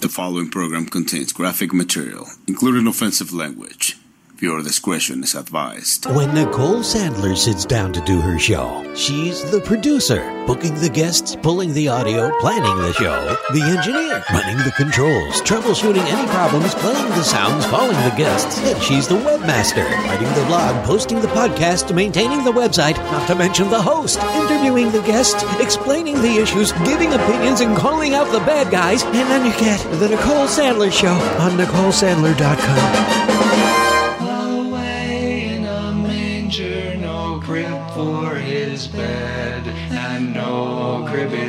The following program contains graphic material, including offensive language. Viewer discretion is advised. When Nicole Sandler sits down to do her show, she's the producer, booking the guests, pulling the audio, planning the show, the engineer, running the controls, troubleshooting any problems, playing the sounds, calling the guests, and she's the webmaster, writing the blog, posting the podcast, maintaining the website, not to mention the host, interviewing the guests, explaining the issues, giving opinions, and calling out the bad guys, and then you get the Nicole Sandler Show on NicoleSandler.com.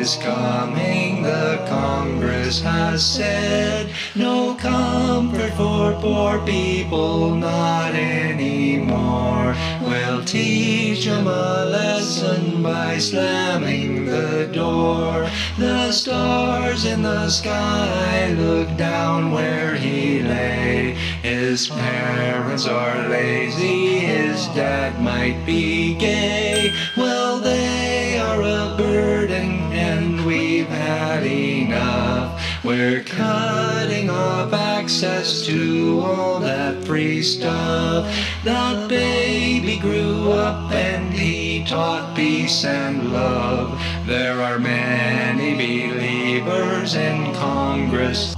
is coming, the Congress has said. No comfort for poor people, not anymore. We'll teach 'em a lesson by slamming the door. The stars in the sky look down where he lay. His parents are lazy, his dad might be gay. Well, they are a burden, We're cutting off access to all that free stuff. That baby grew up and he taught peace and love. There are many believers in Congress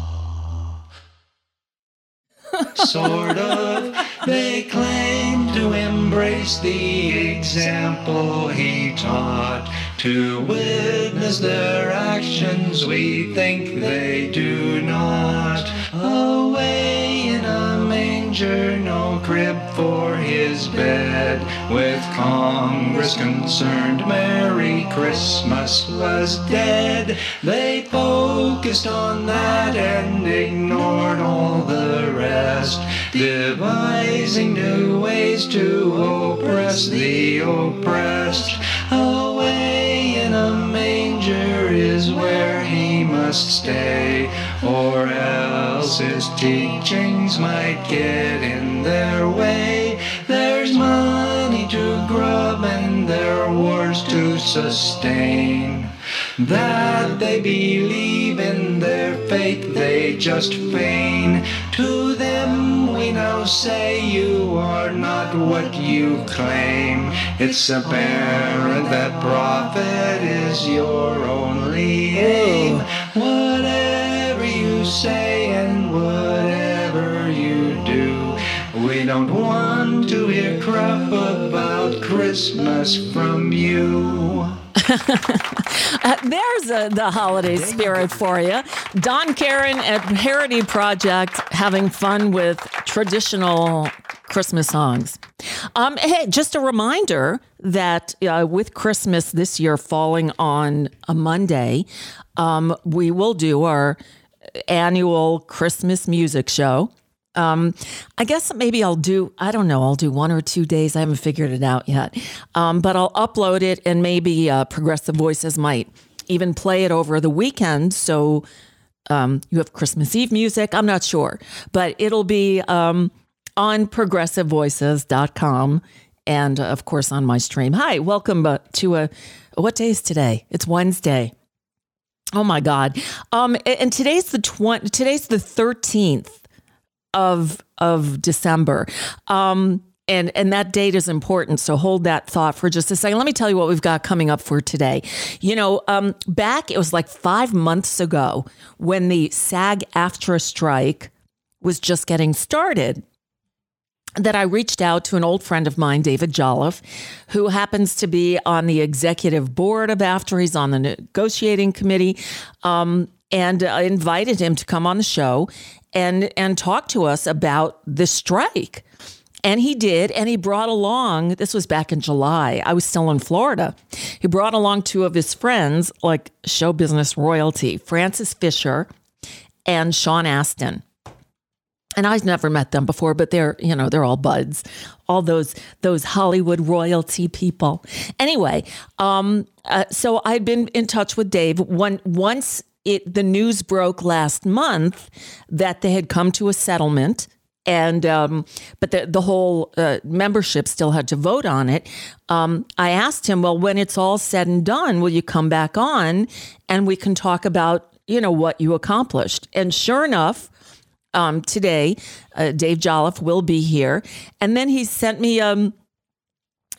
sort of. They claim to embrace the example he taught. To witness their actions, we think they do not. Away in a manger, no crib for his bed. With Congress concerned, Merry Christmas was dead. They focused on that and ignored all the rest. Devising new ways to oppress the oppressed. Must stay, or else his teachings might get in their way. There's money to grub and there are wars to sustain. That they believe in their faith, they just feign. To them we now say you are not what you claim. It's apparent that profit is your only oh. aim. Whatever you say and whatever you do, we don't want to hear crap about Christmas from you. Uh, there's uh, the holiday spirit for you. Don Caron at Parody Project having fun with traditional Christmas songs. Um, hey, just a reminder that uh, with Christmas this year falling on a Monday, um, we will do our annual Christmas music show. Um, I guess maybe I'll do, I don't know, I'll do one or two days. I haven't figured it out yet. Um, but I'll upload it and maybe uh, Progressive Voices might even play it over the weekend. So um, you have Christmas Eve music. I'm not sure, but it'll be um, on progressivevoices.com and of course on my stream. Hi, welcome uh, to a, what day is today? It's Wednesday. Oh my God. Um, and today's the 20, today's the 13th of of December. Um, and and that date is important. So hold that thought for just a second. Let me tell you what we've got coming up for today. You know, um, back it was like five months ago when the SAG-AFTRA strike was just getting started. That I reached out to an old friend of mine, David Jolliffe, who happens to be on the executive board of AFTRA. He's on the negotiating committee, um, and I invited him to come on the show and and talk to us about the strike. And he did, and he brought along, this was back in July. I was still in Florida. He brought along two of his friends, like show business royalty, Frances Fisher and Sean Astin. And I've never met them before, but they're, you know, they're all buds, all those those Hollywood royalty people. Anyway, um, uh, so I'd been in touch with Dave. One once it the news broke last month that they had come to a settlement and um, but the the whole uh, membership still had to vote on it. Um, I asked him, well, when it's all said and done, will you come back on and we can talk about you know, what you accomplished. And sure enough, um, today, uh, Dave Jolliffe will be here. And then he sent me um,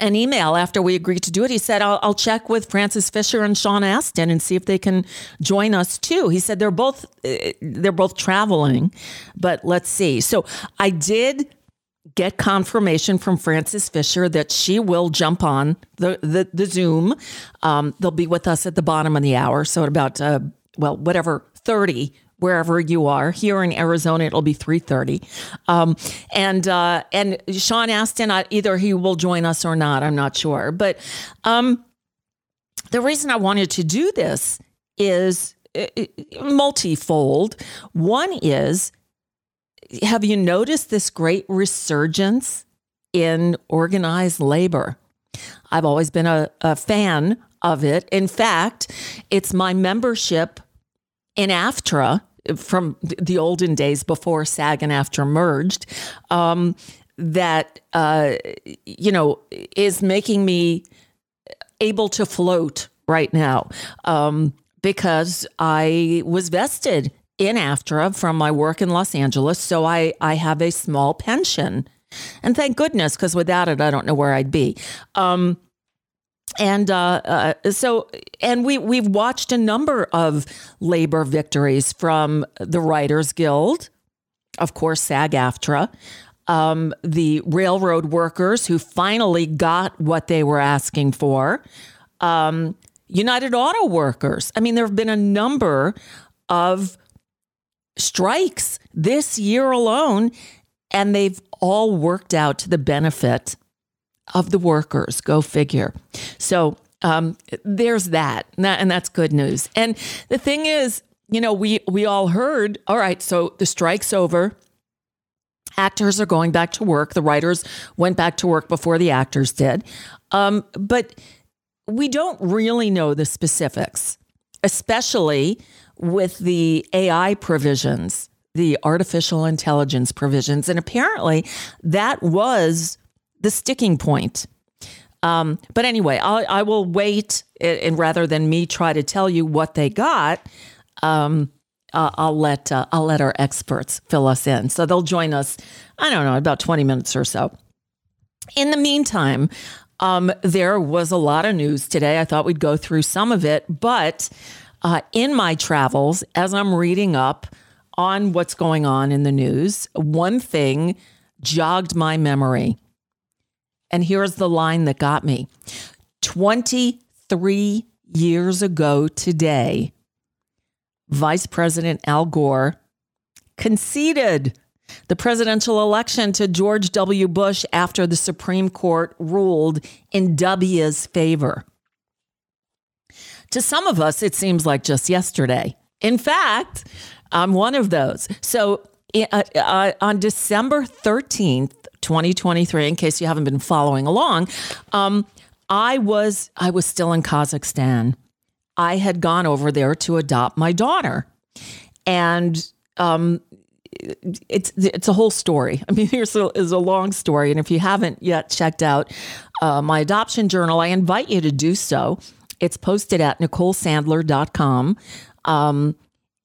an email after we agreed to do it. He said, I'll, I'll, check with Frances Fisher and Sean Astin and see if they can join us too. He said they're both uh, they're both traveling, but let's see. So I did get confirmation from Frances Fisher that she will jump on the the, the Zoom. Um, they'll be with us at the bottom of the hour, so at about uh, well whatever thirty wherever you are. Here in Arizona, it'll be three thirty, um, and uh, and Sean Astin, either he will join us or not. I'm not sure, but um, the reason I wanted to do this is uh, uh, multifold. One is, have you noticed this great resurgence in organized labor? I've always been a, a fan of it. In fact, it's my membership in AFTRA from the olden days before SAG and AFTRA merged um, that uh, you know is making me able to float right now um, because I was vested in AFTRA from my work in Los Angeles, so I I have a small pension, and thank goodness because without it I don't know where I'd be. Um, and uh, uh, so and we we've watched a number of labor victories from the Writers Guild, of course, SAG-AFTRA, um, the railroad workers who finally got what they were asking for, um, United Auto Workers. I mean, there have been a number of strikes this year alone, and they've all worked out to the benefit of the workers. Go figure. So um, there's that, and that's good news. And the thing is, you know, we we all heard. All right, so the strike's over. Actors are going back to work. The writers went back to work before the actors did, um, but we don't really know the specifics, especially with the AI provisions, the artificial intelligence provisions, and apparently that was the sticking point. Um, but anyway, I'll, I will wait, and rather than me try to tell you what they got, um, uh, I'll let uh, I'll let our experts fill us in. So they'll join us. I don't know, about twenty minutes or so. In the meantime, um, there was a lot of news today. I thought we'd go through some of it, but uh, in my travels, as I'm reading up on what's going on in the news, one thing jogged my memory. And here's the line that got me 23 years ago today, Vice President Al Gore conceded the presidential election to George W. Bush after the Supreme Court ruled in W's favor. To some of us, it seems like just yesterday. In fact, I'm one of those. So uh, uh, on December 13th, 2023, in case you haven't been following along, um, I was I was still in Kazakhstan. I had gone over there to adopt my daughter, and um, it's it's a whole story. I mean, here's a, is a long story, and if you haven't yet checked out uh, my adoption journal, I invite you to do so. It's posted at NicoleSandler.com. Um,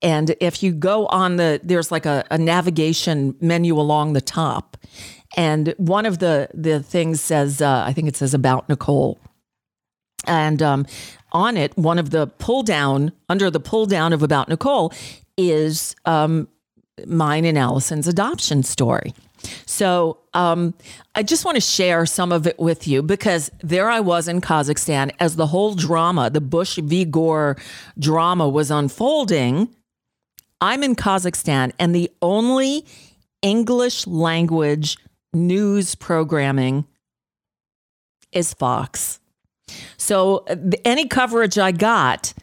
and if you go on the, there's like a, a navigation menu along the top, and one of the the things says, uh, I think it says about Nicole, and um, on it, one of the pull down under the pull down of about Nicole is um, mine and Allison's adoption story. So um, I just want to share some of it with you because there I was in Kazakhstan as the whole drama, the Bush v. Gore drama was unfolding. I'm in Kazakhstan, and the only English language news programming is Fox. So any coverage I got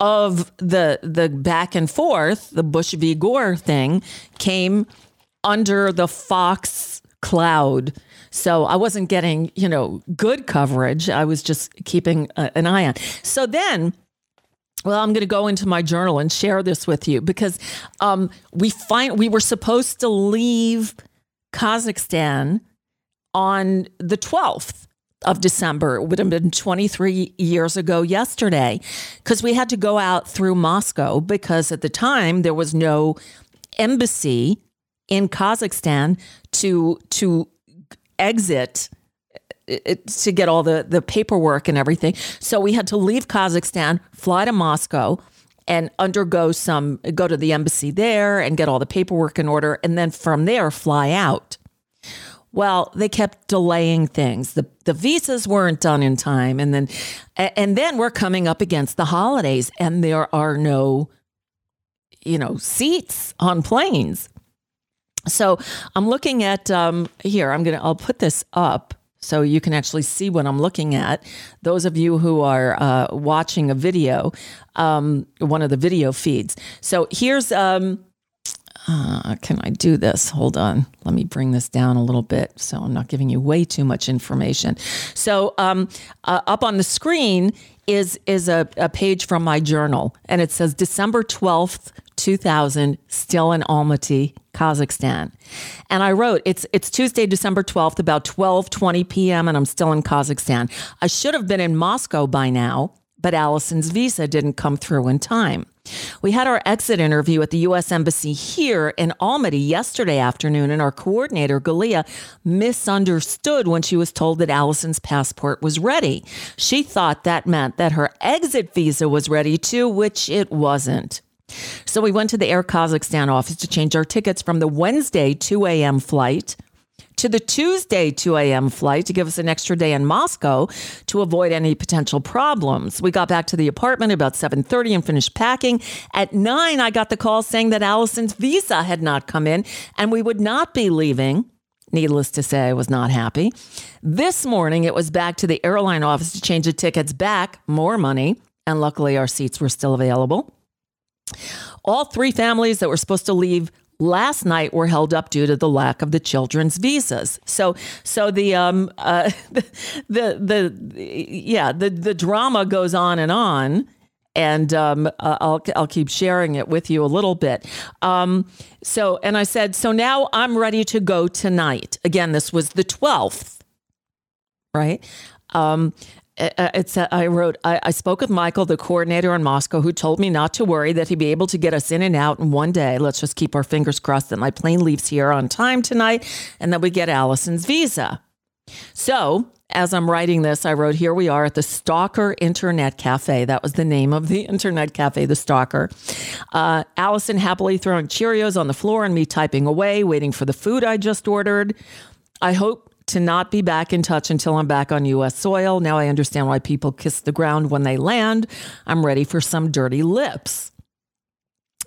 of the the back and forth, the Bush v. Gore thing, came under the Fox cloud. So I wasn't getting, you know, good coverage. I was just keeping a, an eye on. So then well, I'm going to go into my journal and share this with you because um, we find we were supposed to leave Kazakhstan on the 12th of December. It would have been 23 years ago yesterday because we had to go out through Moscow because at the time there was no embassy in Kazakhstan to to exit eh, eh, to get all the the paperwork and everything. So we had to leave Kazakhstan, fly to Moscow and undergo some go to the embassy there and get all the paperwork in order and then from there fly out. Well, they kept delaying things. The the visas weren't done in time and then and then we're coming up against the holidays and there are no you know seats on planes. So I'm looking at um, here. I'm gonna. I'll put this up so you can actually see what I'm looking at. Those of you who are uh, watching a video, um, one of the video feeds. So here's. Um, uh, can I do this? Hold on. Let me bring this down a little bit so I'm not giving you way too much information. So, um, uh, up on the screen is is a, a page from my journal, and it says December 12th, 2000, still in Almaty, Kazakhstan. And I wrote, it's it's Tuesday, December 12th, about 12:20 p.m. and I'm still in Kazakhstan. I should have been in Moscow by now, but Allison's visa didn't come through in time. We had our exit interview at the U.S. Embassy here in Almaty yesterday afternoon, and our coordinator, Galia, misunderstood when she was told that Allison's passport was ready. She thought that meant that her exit visa was ready too, which it wasn't. So we went to the Air Kazakhstan office to change our tickets from the Wednesday 2 a.m. flight to the Tuesday 2 a.m. flight to give us an extra day in Moscow to avoid any potential problems. We got back to the apartment about 7:30 and finished packing. At 9, I got the call saying that Allison's visa had not come in and we would not be leaving. Needless to say, I was not happy. This morning, it was back to the airline office to change the tickets back, more money, and luckily our seats were still available. All three families that were supposed to leave last night were held up due to the lack of the children's visas. So, so the um, uh, the, the the yeah the the drama goes on and on. And um, uh, I'll I'll keep sharing it with you a little bit. Um, so, and I said, so now I'm ready to go tonight. Again, this was the twelfth, right? Um, uh, uh, it's uh, I wrote I, I, spoke with Michael, the coordinator in Moscow, who told me not to worry that he'd be able to get us in and out in one day. Let's just keep our fingers crossed that my plane leaves here on time tonight, and that we get Allison's visa. So as I'm writing this, I wrote, Here we are at the Stalker Internet Cafe. That was the name of the internet cafe, the Stalker. Uh, Allison happily throwing Cheerios on the floor and me typing away, waiting for the food I just ordered. I hope to not be back in touch until I'm back on U.S. soil. Now I understand why people kiss the ground when they land. I'm ready for some dirty lips.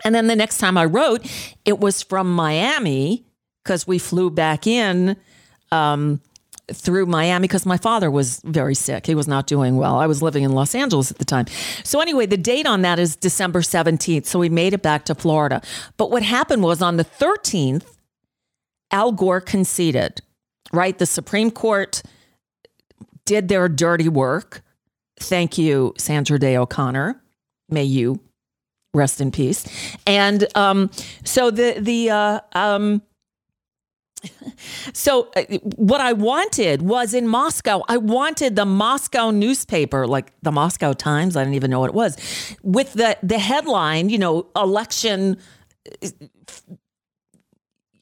And then the next time I wrote, it was from Miami because we flew back in um, through Miami because my father was very sick. He was not doing well. I was living in Los Angeles at the time. So, anyway, the date on that is December 17th. So, we made it back to Florida. But what happened was on the 13th, Al Gore conceded right? The Supreme Court did their dirty work. Thank you, Sandra Day O'Connor. May you rest in peace. And um, so the the uh, um, so uh, what I wanted was in Moscow. I wanted the Moscow newspaper, like the Moscow Times. I didn't even know what it was, with the the headline, you know, election uh,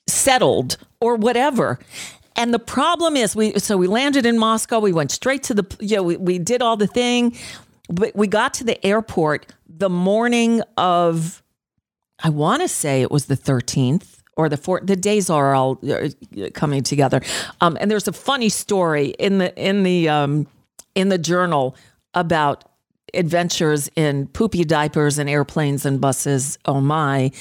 settled or whatever. And the problem is, we so we landed in Moscow. We went straight to the, you know, we, we did all the thing. But we got to the airport the morning of, I want to say it was the 13th or the four, The days are all uh, coming together. Um, and there's a funny story in the in the um, in the journal about adventures in poopy diapers and airplanes and buses. Oh my!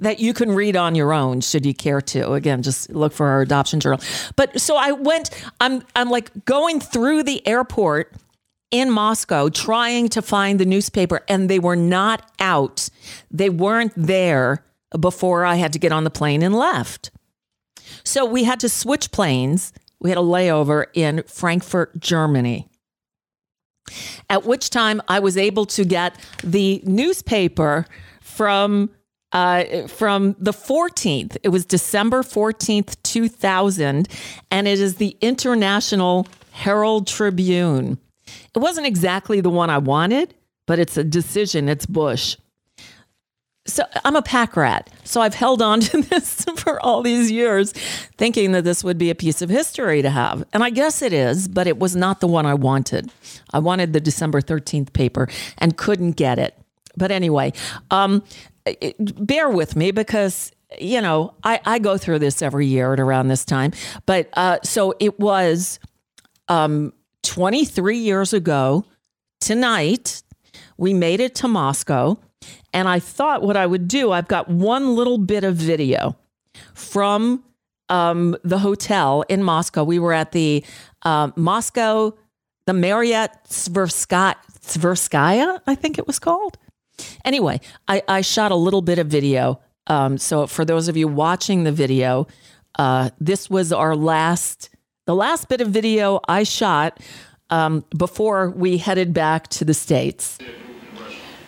That you can read on your own should you care to. Again just look for our adoption journal. But so i went i'm i'm like going through the airport in moscow trying to find the newspaper and they were not out. They weren't there before i had to get on the plane and left. So we had to switch planes. We had a layover in frankfurt germany at which time i was able to get the newspaper from uh, from the 14th. It was December 14th, 2000, and it is the International Herald Tribune. It wasn't exactly the one I wanted, but it's a decision. It's Bush. So I'm a pack rat. So I've held on to this for all these years, thinking that this would be a piece of history to have. And I guess it is, but it was not the one I wanted. I wanted the December 13th paper and couldn't get it. But anyway, um, bear with me because you know I, I go through this every year at around this time. But uh, so it was um, 23 years ago tonight. We made it to Moscow and I thought what I would do, I've got one little bit of video from um, the hotel in Moscow. We were at the uh, Moscow, the Marriott Tverskaya, I think it was called. Anyway, I, I shot a little bit of video. Um, so for those of you watching the video, uh, this was our last, the last bit of video I shot um, before we headed back to the States.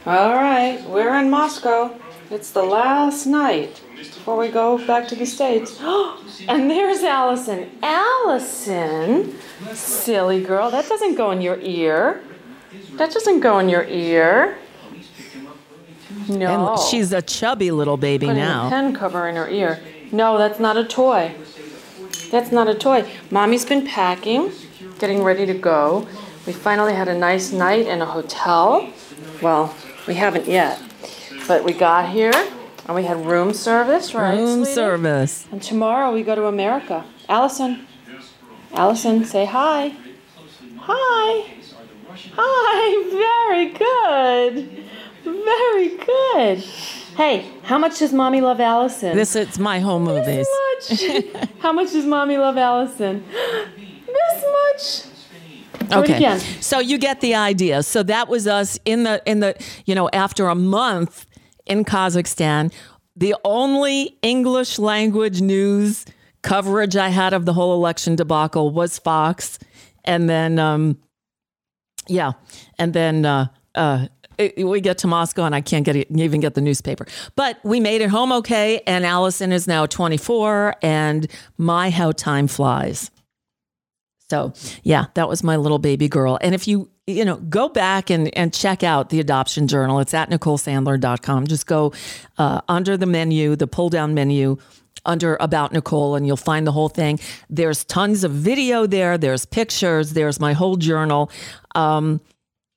All right, we're in Moscow. It's the last night before we go back to the States. and there's Allison. Allison, silly girl, that doesn't go in your ear. That doesn't go in your ear. No. And she's a chubby little baby Putting now. A pen cover in her ear. No, that's not a toy. That's not a toy. Mommy's been packing, getting ready to go. We finally had a nice night in a hotel. Well, we haven't yet. But we got here and we had room service, right? Room sweetie? service. And tomorrow we go to America. Allison. Allison, say hi. Hi. Hi. Very good. Very good. Hey, how much does mommy love Allison? This is my home movies. This much. how much does mommy love Allison? This much okay. So you get the idea. So that was us in the in the you know after a month in Kazakhstan, the only English language news coverage I had of the whole election debacle was Fox, and then um, yeah, and then. Uh, uh, we get to Moscow and I can't get even get the newspaper. But we made it home okay, and Allison is now 24, and my how time flies. So, yeah, that was my little baby girl. And if you, you know, go back and, and check out the adoption journal, it's at NicoleSandler.com. Just go uh, under the menu, the pull down menu under About Nicole, and you'll find the whole thing. There's tons of video there, there's pictures, there's my whole journal. Um,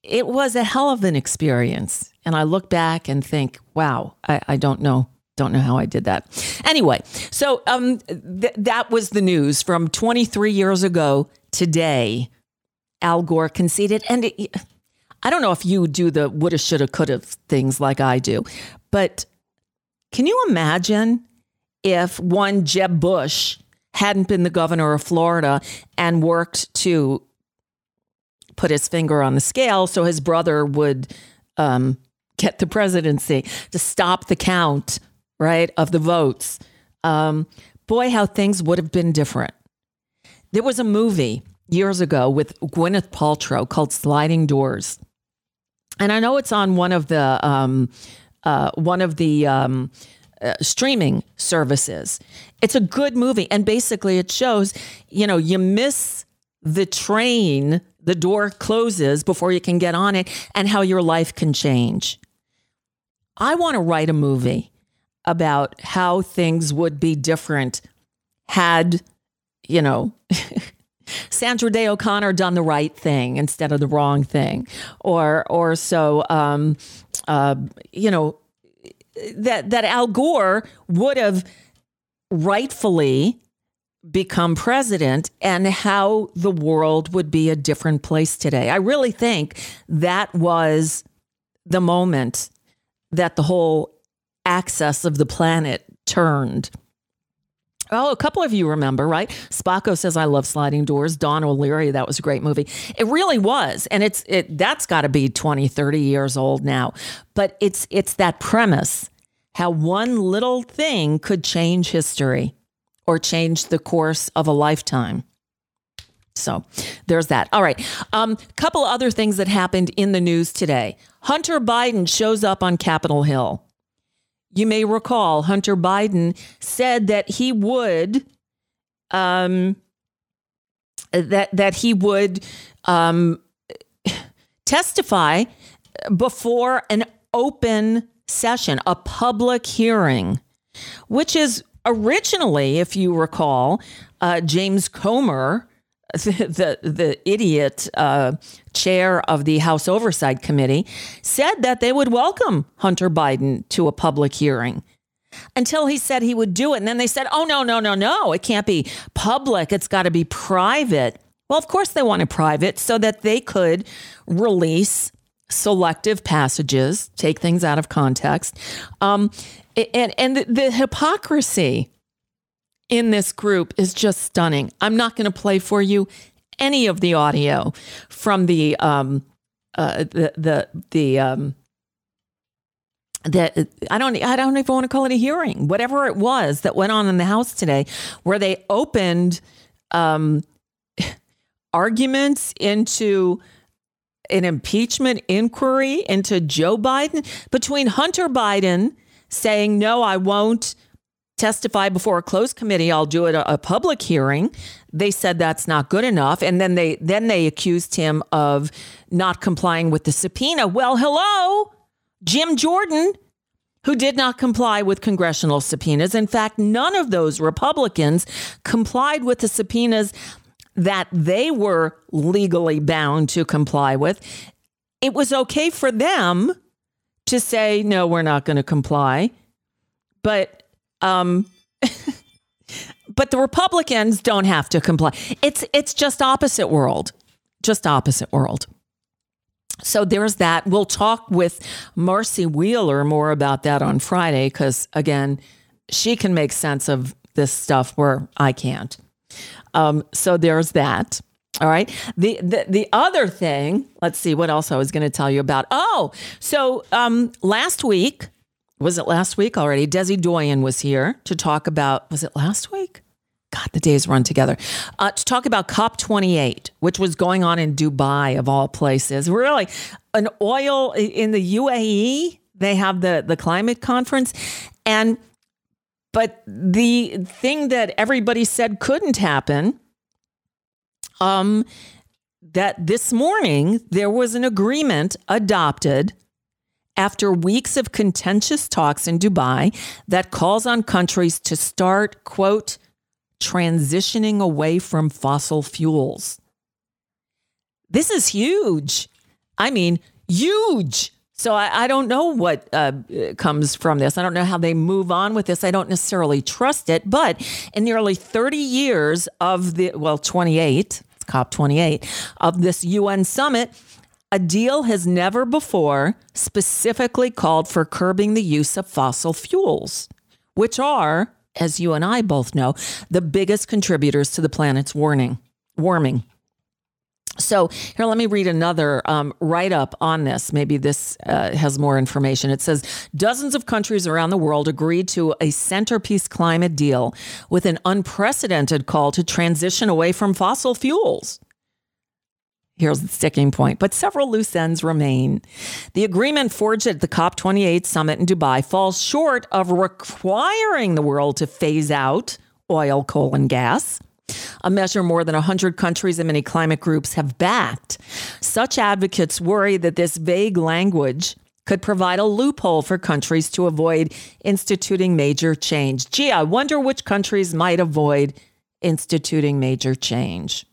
it was a hell of an experience. And I look back and think, wow, I, I don't know don't know how I did that. Anyway, so um, th- that was the news from 23 years ago today. Al Gore conceded, and it, I don't know if you do the woulda, shoulda, coulda things like I do, but can you imagine if one Jeb Bush hadn't been the governor of Florida and worked to put his finger on the scale so his brother would um, get the presidency to stop the count right, of the votes, um, boy, how things would have been different. There was a movie years ago with Gwyneth Paltrow called Sliding Doors, and I know it's on one of the um, uh, one of the um, uh, streaming services. It's a good movie, and basically, it shows you know you miss the train, the door closes before you can get on it, and how your life can change. I want to write a movie about how things would be different had, you know, Sandra Day O'Connor done the right thing instead of the wrong thing, or or so um, uh, you know that that Al Gore would have rightfully become president and how the world would be a different place today. I really think that was the moment that the whole axis of the planet turned. Oh, a couple of you remember, right? Spocko says I love sliding doors. Don O'Leary, that was a great movie. It really was. And it's it that's got to be 20, 30 years old now. But it's it's that premise how one little thing could change history or change the course of a lifetime. So there's that. All right. A um, couple other things that happened in the news today. Hunter Biden shows up on Capitol Hill. You may recall Hunter Biden said that he would um, that that he would um, testify before an open session, a public hearing, which is originally, if you recall, uh, James Comer, the the, the idiot uh, chair of the House Oversight Committee, said that they would welcome Hunter Biden to a public hearing until he said he would do it. And then they said, oh, no, no, no, no, it can't be public. It's got to be private. Well, of course, they wanted private so that they could release selective passages, take things out of context. Um, and and the, the hypocrisy in this group is just stunning. I'm not going to play for you any of the audio from the um, uh, the the the um, that I don't I don't even want to call it a hearing, whatever it was that went on in the House today, where they opened um, arguments into an impeachment inquiry into Joe Biden between Hunter Biden saying no, I won't testify before a closed committee. I'll do it a, a public hearing. They said that's not good enough, and then they then they accused him of not complying with the subpoena. Well, hello. Jim Jordan, who did not comply with congressional subpoenas. In fact, none of those Republicans complied with the subpoenas that they were legally bound to comply with. It was okay for them to say, no, we're not going to comply. But, um, but the Republicans don't have to comply. It's, it's just opposite world, just opposite world. So there's that. We'll talk with Marcy Wheeler more about that on Friday because, again, she can make sense of this stuff where I can't. Um, so there's that. All right. The, the the other thing, let's see what else I was going to tell you about. Oh, so um, last week was it last week already? Desi Doyen was here to talk about. Was it last week? God, the days run together. Uh, to talk about COP28, which was going on in Dubai, of all places. Really, an oil in the UAE, they have the, the climate conference. And, but the thing that everybody said couldn't happen, um, that this morning there was an agreement adopted after weeks of contentious talks in Dubai that calls on countries to start, quote, transitioning away from fossil fuels. This is huge. I mean, huge. So I, I don't know what uh, comes from this. I don't know how they move on with this. I don't necessarily trust it. But in nearly 30 years of the, well, 28, it's COP28, of this UN summit, a deal has never before specifically called for curbing the use of fossil fuels, which are as you and I both know, the biggest contributors to the planet's warning, warming. So, here, let me read another um, write up on this. Maybe this uh, has more information. It says dozens of countries around the world agreed to a centerpiece climate deal with an unprecedented call to transition away from fossil fuels. Here's the sticking point, but several loose ends remain. The agreement forged at the COP28 summit in Dubai falls short of requiring the world to phase out oil, coal, and gas, a measure more than 100 countries and many climate groups have backed. Such advocates worry that this vague language could provide a loophole for countries to avoid instituting major change. Gee, I wonder which countries might avoid instituting major change.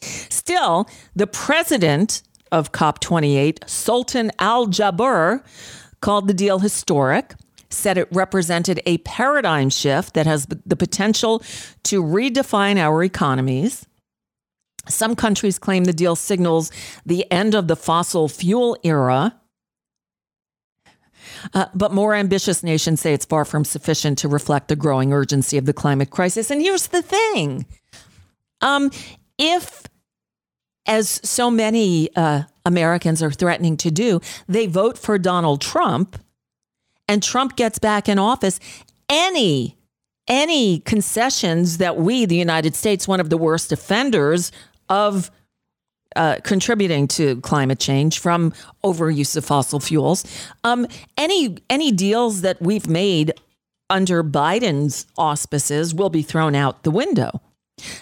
Still, the president of COP28, Sultan Al Jaber, called the deal historic, said it represented a paradigm shift that has the potential to redefine our economies. Some countries claim the deal signals the end of the fossil fuel era. Uh, but more ambitious nations say it's far from sufficient to reflect the growing urgency of the climate crisis. And here's the thing um, if as so many uh, Americans are threatening to do, they vote for Donald Trump and Trump gets back in office, any any concessions that we, the United States, one of the worst offenders of uh, contributing to climate change from overuse of fossil fuels, um, any any deals that we've made under Biden's auspices will be thrown out the window.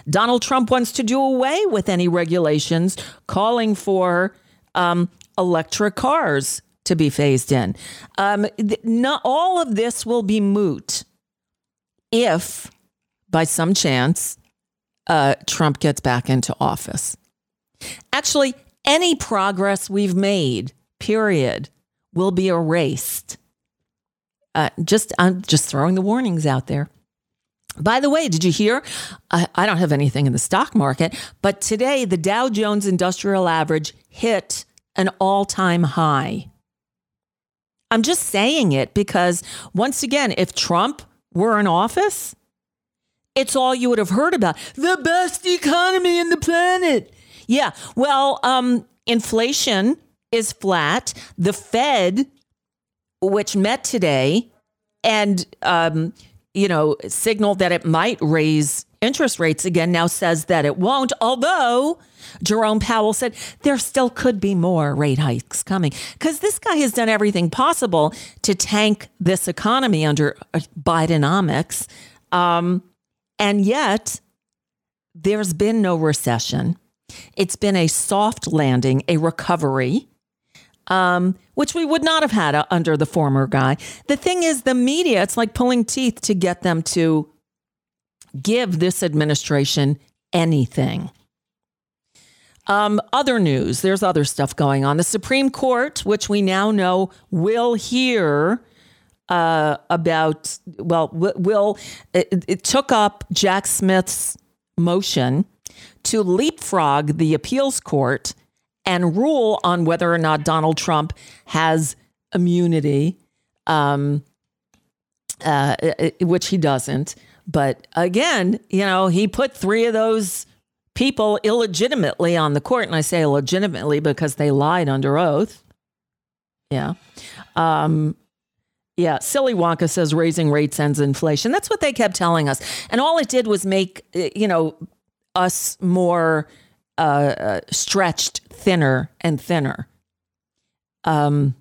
Donald Trump wants to do away with any regulations calling for um, electric cars to be phased in. Um, th- not all of this will be moot if, by some chance, uh, Trump gets back into office. Actually, any progress we've made, period, will be erased. Uh, just, I'm just throwing the warnings out there. By the way, did you hear? I, I don't have anything in the stock market, but today the Dow Jones Industrial Average hit an all time high. I'm just saying it because, once again, if Trump were in office, it's all you would have heard about the best economy in the planet. Yeah, well, um, inflation is flat. The Fed, which met today and, um, you know, signaled that it might raise interest rates again, now says that it won't, although Jerome Powell said there still could be more rate hikes coming because this guy has done everything possible to tank this economy under uh, Bidenomics. Um, and yet, there's been no recession. It's been a soft landing, a recovery, um, which we would not have had uh, under the former guy. The thing is, the media, it's like pulling teeth to get them to give this administration anything. Um, other news, there's other stuff going on. The Supreme Court, which we now know will hear uh, about, well, will, it, it took up Jack Smith's motion to leapfrog the appeals court and rule on whether or not Donald Trump has immunity, um, uh, which he doesn't. But again, you know, he put three of those people illegitimately on the court. And I say illegitimately because they lied under oath. Yeah. Um, yeah. Silly Wonka says raising rates ends inflation. That's what they kept telling us. And all it did was make, you know, us more uh, uh, stretched thinner and thinner. Um,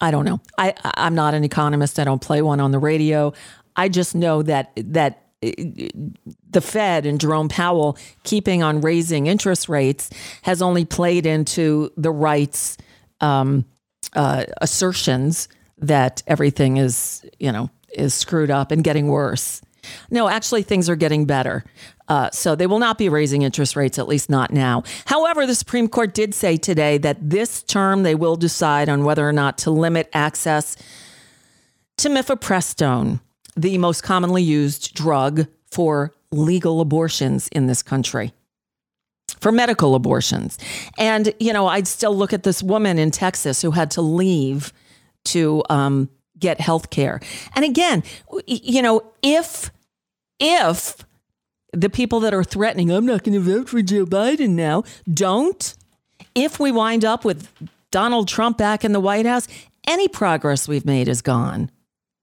I don't know. I, I'm not an economist. I don't play one on the radio. I just know that that uh, the Fed and Jerome Powell keeping on raising interest rates has only played into the right's um, uh, assertions that everything is, you know, is screwed up and getting worse. No, actually, things are getting better. Uh, so they will not be raising interest rates, at least not now. However, the Supreme Court did say today that this term they will decide on whether or not to limit access to mifepristone the most commonly used drug for legal abortions in this country for medical abortions. And, you know, I'd still look at this woman in Texas who had to leave to um, get health care. And again, you know, if, if the people that are threatening, I'm not going to vote for Joe Biden now, don't, if we wind up with Donald Trump back in the White House, any progress we've made is gone.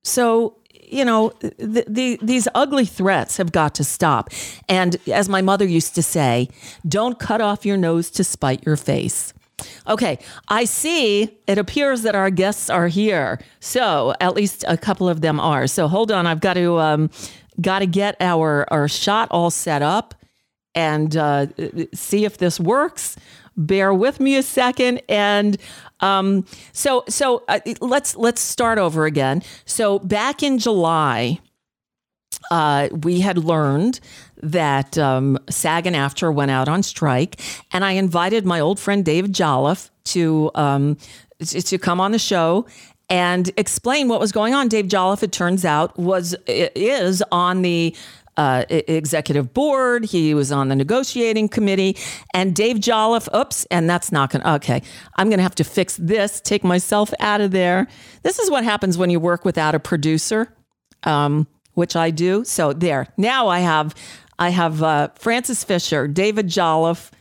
So you know, the, the, these ugly threats have got to stop. And as my mother used to say, don't cut off your nose to spite your face. Okay, I see it appears that our guests are here. So at least a couple of them are. So hold on, I've got to um, got to get our our shot all set up and uh, see if this works. Bear with me a second, and um, so so uh, let's let's start over again. So back in July, uh, we had learned that um, SAG and AFTRA went out on strike, and I invited my old friend Dave Jolliffe to um, to come on the show and explain what was going on. Dave Jolliffe, it turns out, was is on the uh, executive board. He was on the negotiating committee. And Dave Jolliffe, oops, and that's not going to, okay, I'm going to have to fix this, take myself out of there. This is what happens when you work without a producer, um, which I do. So there, now I have, I have uh, Frances Fisher, David Jolliffe,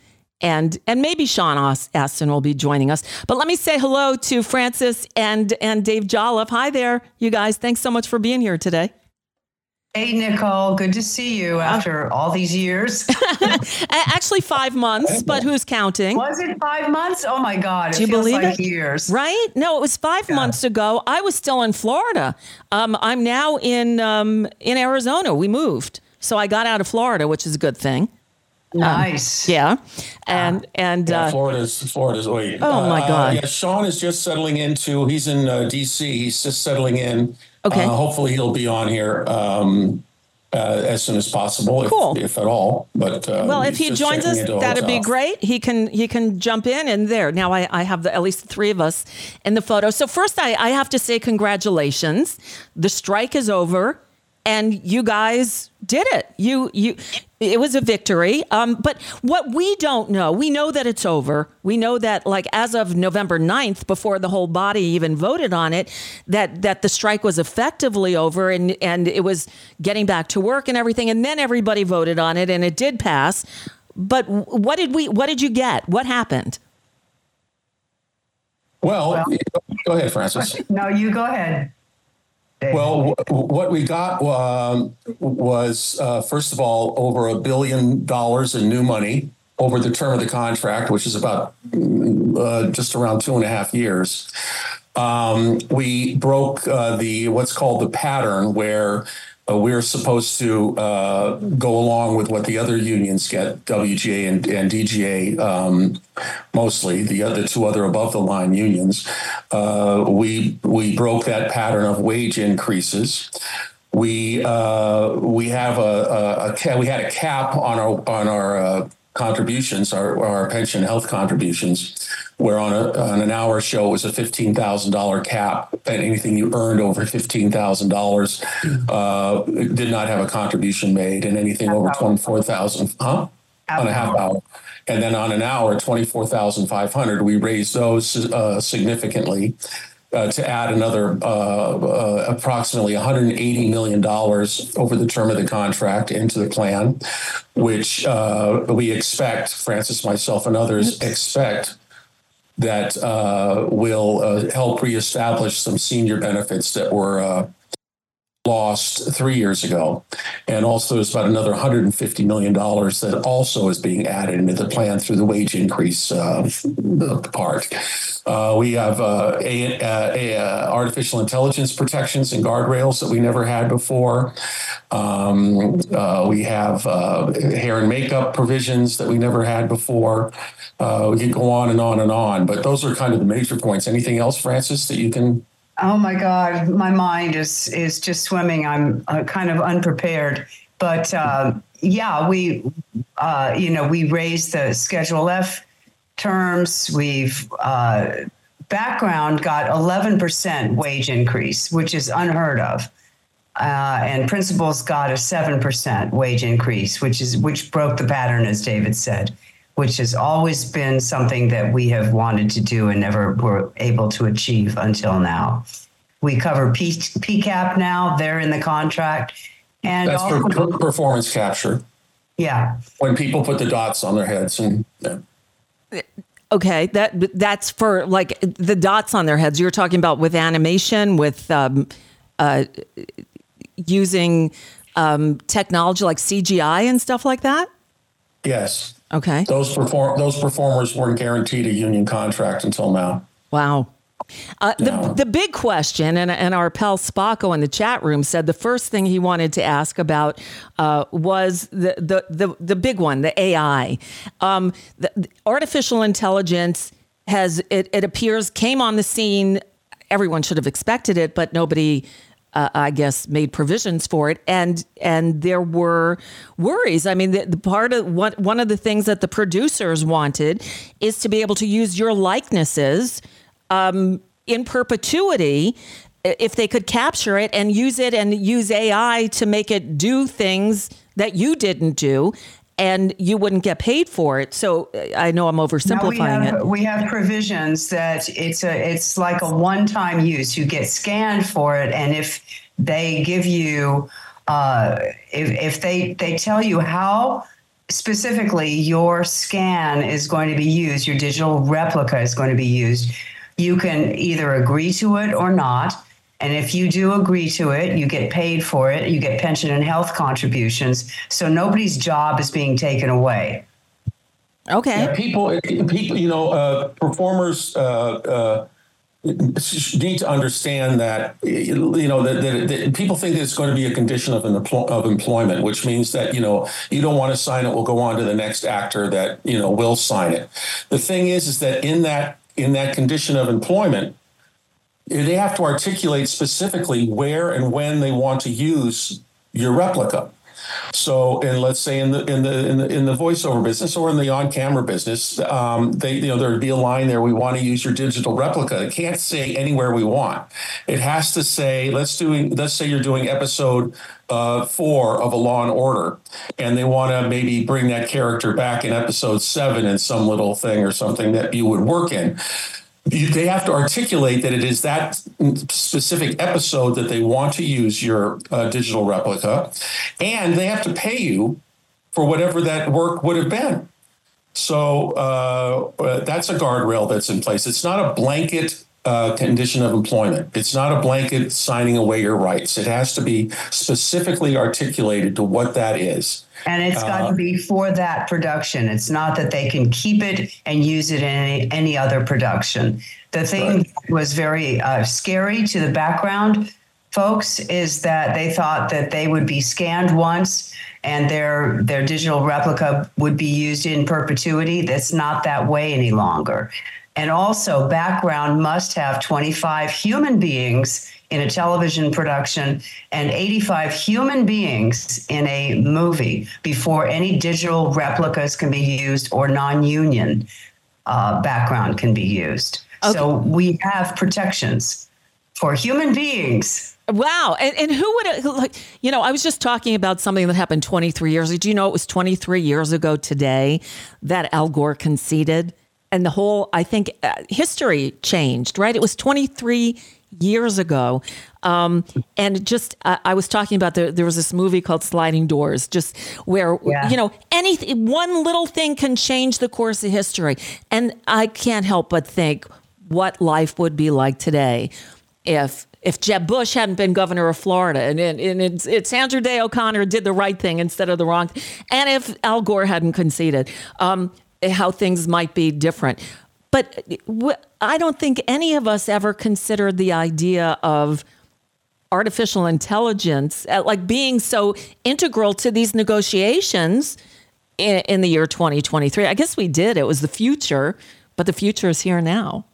and and maybe Sean Astin will be joining us. But let me say hello to Frances and and Dave Jolliffe. Hi there, you guys. Thanks so much for being here today. Hey, Nicole. Good to see you after all these years. Actually, five months, but who's counting? Was it five months? Oh my God! Do you believe like it? Years, right? No, it was five yeah. months ago. I was still in Florida. Um, I'm now in um, in Arizona. We moved So I got out of Florida, which is a good thing. Nice. Yeah, and and Yeah, uh, Florida's Florida's wait. Oh, my Uh, God. yeah, Sean is just settling into. He's in uh, D.C. He's just settling in. Okay. Uh, hopefully, he'll be on here um, uh, as soon as possible, if, Cool. if at all. But uh, well, if he joins us, that'd be great. He can he can jump in and there. Now I, I have the, at least three of us in the photo. So first, I, I have to say congratulations. The strike is over, and you guys did it. You you. It was a victory. Um, but what we don't know, we know that it's over. We know that, like, as of November 9th, before the whole body even voted on it, that that the strike was effectively over and, and it was getting back to work and everything. And then everybody voted on it and it did pass. But what did we? What did you get? What happened? Well, go ahead, Frances. No, you go ahead. Well, what we got um, was, uh, first of all, over a billion dollars in new money over the term of the contract, which is about uh, just around two and a half years. Um, we broke uh, the what's called the pattern where uh, we're supposed to uh, go along with what the other unions get, WGA and, and DGA, um, mostly the other two other above the line unions. Uh, we we broke that pattern of wage increases. We uh, we have a, a, a we had a cap on our on our uh, contributions, our, our pension health contributions, where on, a, on an hour show it was a $15,000 cap, and anything you earned over $15,000 uh, did not have a contribution made, and anything over 24000 huh? On a half hour. And then on an hour, 24500 we raised those uh, significantly. Uh, to add another uh, uh, approximately 180 million dollars over the term of the contract into the plan, which uh, we expect, Frances, myself, and others expect that uh, will uh, help reestablish some senior benefits that were uh, lost three years ago. And also, there's about another $150 million that also is being added into the plan through the wage increase uh, part. Uh, we have uh, a, a, a artificial intelligence protections and guardrails that we never had before. Um, uh, we have uh, hair and makeup provisions that we never had before. Uh, we could go on and on and on, but those are kind of the major points. Anything else, Frances, that you can? Oh my God, my mind is is just swimming. I'm uh, kind of unprepared, but uh, yeah, we, uh, you know, we raised the Schedule F terms. We've uh, background got 11% wage increase, which is unheard of. Uh, and principals got a 7% wage increase, which is which broke the pattern, as David said, which has always been something that we have wanted to do and never were able to achieve until now. We cover P, PCAP now; they're in the contract, and That's also, for performance capture yeah, when people put the dots on their heads and. Yeah. Okay, that that's for like the dots on their heads. You're talking about with animation, with um, uh, using um, technology like CGI and stuff like that. Yes, Okay. those perform those performers weren't guaranteed a union contract until now. Wow. Uh, the, Yeah. the big question, and, and our pal Spacco in the chat room said the first thing he wanted to ask about uh, was the, the, the, the big one, the AI. Um, the, the artificial intelligence has, it, it appears, came on the scene. Everyone should have expected it, but nobody uh, I guess made provisions for it, and and there were worries. I mean, the, the part of what one of the things that the producers wanted is to be able to use your likenesses um, in perpetuity if they could capture it and use it and use AI to make it do things that you didn't do. And you wouldn't get paid for it. So I know I'm Now we oversimplifying have, it. we have provisions that it's a it's like a one time use. You get scanned for it, and if they give you, uh, if if they they tell you how specifically your scan is going to be used, your digital replica is going to be used, you can either agree to it or not. And if you do agree to it, you get paid for it. You get pension and health contributions. So nobody's job is being taken away. Okay. Yeah, people, people, you know, uh, performers uh, uh, need to understand that you know that, that, that, people think that it's going to be a condition of, of employment, which means that you know you don't want to sign it, we'll go on to the next actor that you know will sign it. The thing is, is that in that in that condition of employment, they have to articulate specifically where and when they want to use your replica. So, and let's say in the in the in the in the voiceover business or in the on-camera business, um, they you know there'd be a line there. We want to use your digital replica. It can't say anywhere we want. It has to say let's doing let's say you're doing episode uh, four of a Law and Order, and they want to maybe bring that character back in episode seven in some little thing or something that you would work in they have to articulate that it is that specific episode that they want to use your uh, digital replica, and they have to pay you for whatever that work would have been. So uh, uh, that's a guardrail that's in place. It's not a blanket uh, condition of employment. It's not a blanket signing away your rights. It has to be specifically articulated to what that is. And it's got uh, to be for that production. It's not that they can keep it and use it in any, any other production. The thing right. was very uh, scary to the background folks is that they thought that they would be scanned once and their their digital replica would be used in perpetuity. That's not that way any longer. And also, background must have 25 human beings in a television production and 85 human beings in a movie before any digital replicas can be used or non union uh, background can be used. Okay. So we have protections for human beings. Wow. And, and who would, like, you know, I was just talking about something that happened 23 years ago. Do you know it was 23 years ago today that Al Gore conceded? and the whole, I think, uh, history changed, right? It was 23 years ago. Um, and just, uh, I was talking about the, there was this movie called Sliding Doors, just where, yeah. you know, anything, one little thing can change the course of history. And I can't help but think what life would be like today if if Jeb Bush hadn't been governor of Florida and, and, and it's, it's, Sandra Day O'Connor did the right thing instead of the wrong, and if Al Gore hadn't conceded. Um, how things might be different. But I don't think any of us ever considered the idea of artificial intelligence uh, like being so integral to these negotiations in, in the year 2023. I guess we did. It was the future, but the future is here now.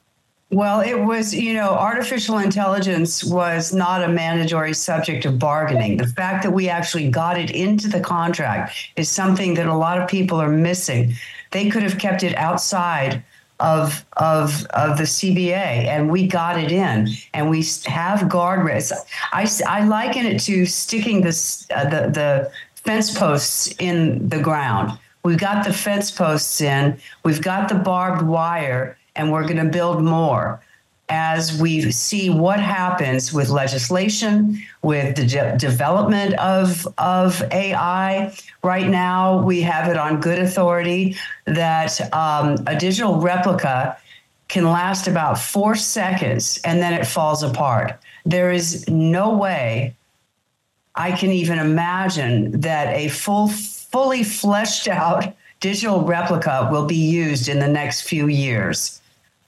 Well, it was, you know, artificial intelligence was not a mandatory subject of bargaining. The fact that we actually got it into the contract is something that a lot of people are missing. They could have kept it outside of of of the CBA, and we got it in, and we have guardrails. I, I liken it to sticking this uh, the the fence posts in the ground. We've got the fence posts in, we've got the barbed wire, and we're going to build more as we see what happens with legislation, with the de- development of, of AI. Right now, we have it on good authority that um, a digital replica can last about four seconds and then it falls apart. There is no way I can even imagine that a full, fully fleshed out digital replica will be used in the next few years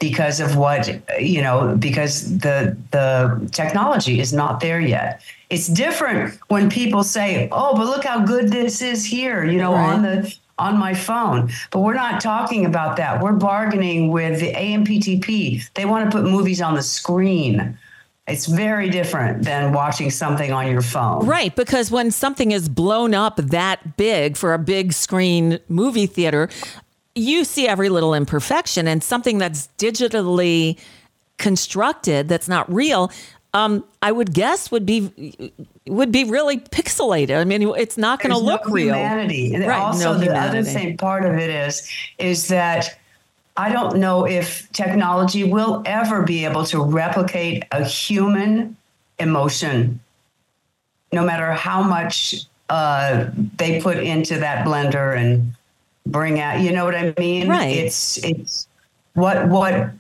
because of what you know because the the technology is not there yet. It's different when people say oh but look how good this is here you know right. on the on my phone. But we're not talking about that. We're bargaining with the AMPTP they want to put movies on the screen. It's very different than watching something on your phone. Right, because when something is blown up that big for a big screen movie theater, you see every little imperfection and something that's digitally constructed that's not real um, I would guess would be would be really pixelated. I mean, it's not going to look no real. Humanity. And right, also, no the humanity. other thing part of it is is that I don't know if technology will ever be able to replicate a human emotion, no matter how much uh, they put into that blender and bring out. You know what I mean? Right. It's it's what what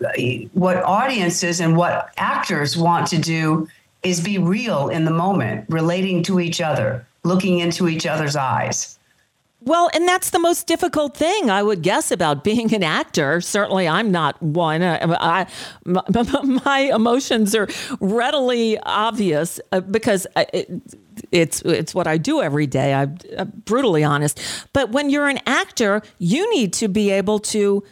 what audiences and what actors want to do is be real in the moment, relating to each other, looking into each other's eyes. Well, and that's the most difficult thing I would guess about being an actor. Certainly, I'm not one. Uh, I, my, my emotions are readily obvious uh, because uh, it, it's it's what I do every day. I'm brutally honest. But when you're an actor, you need to be able to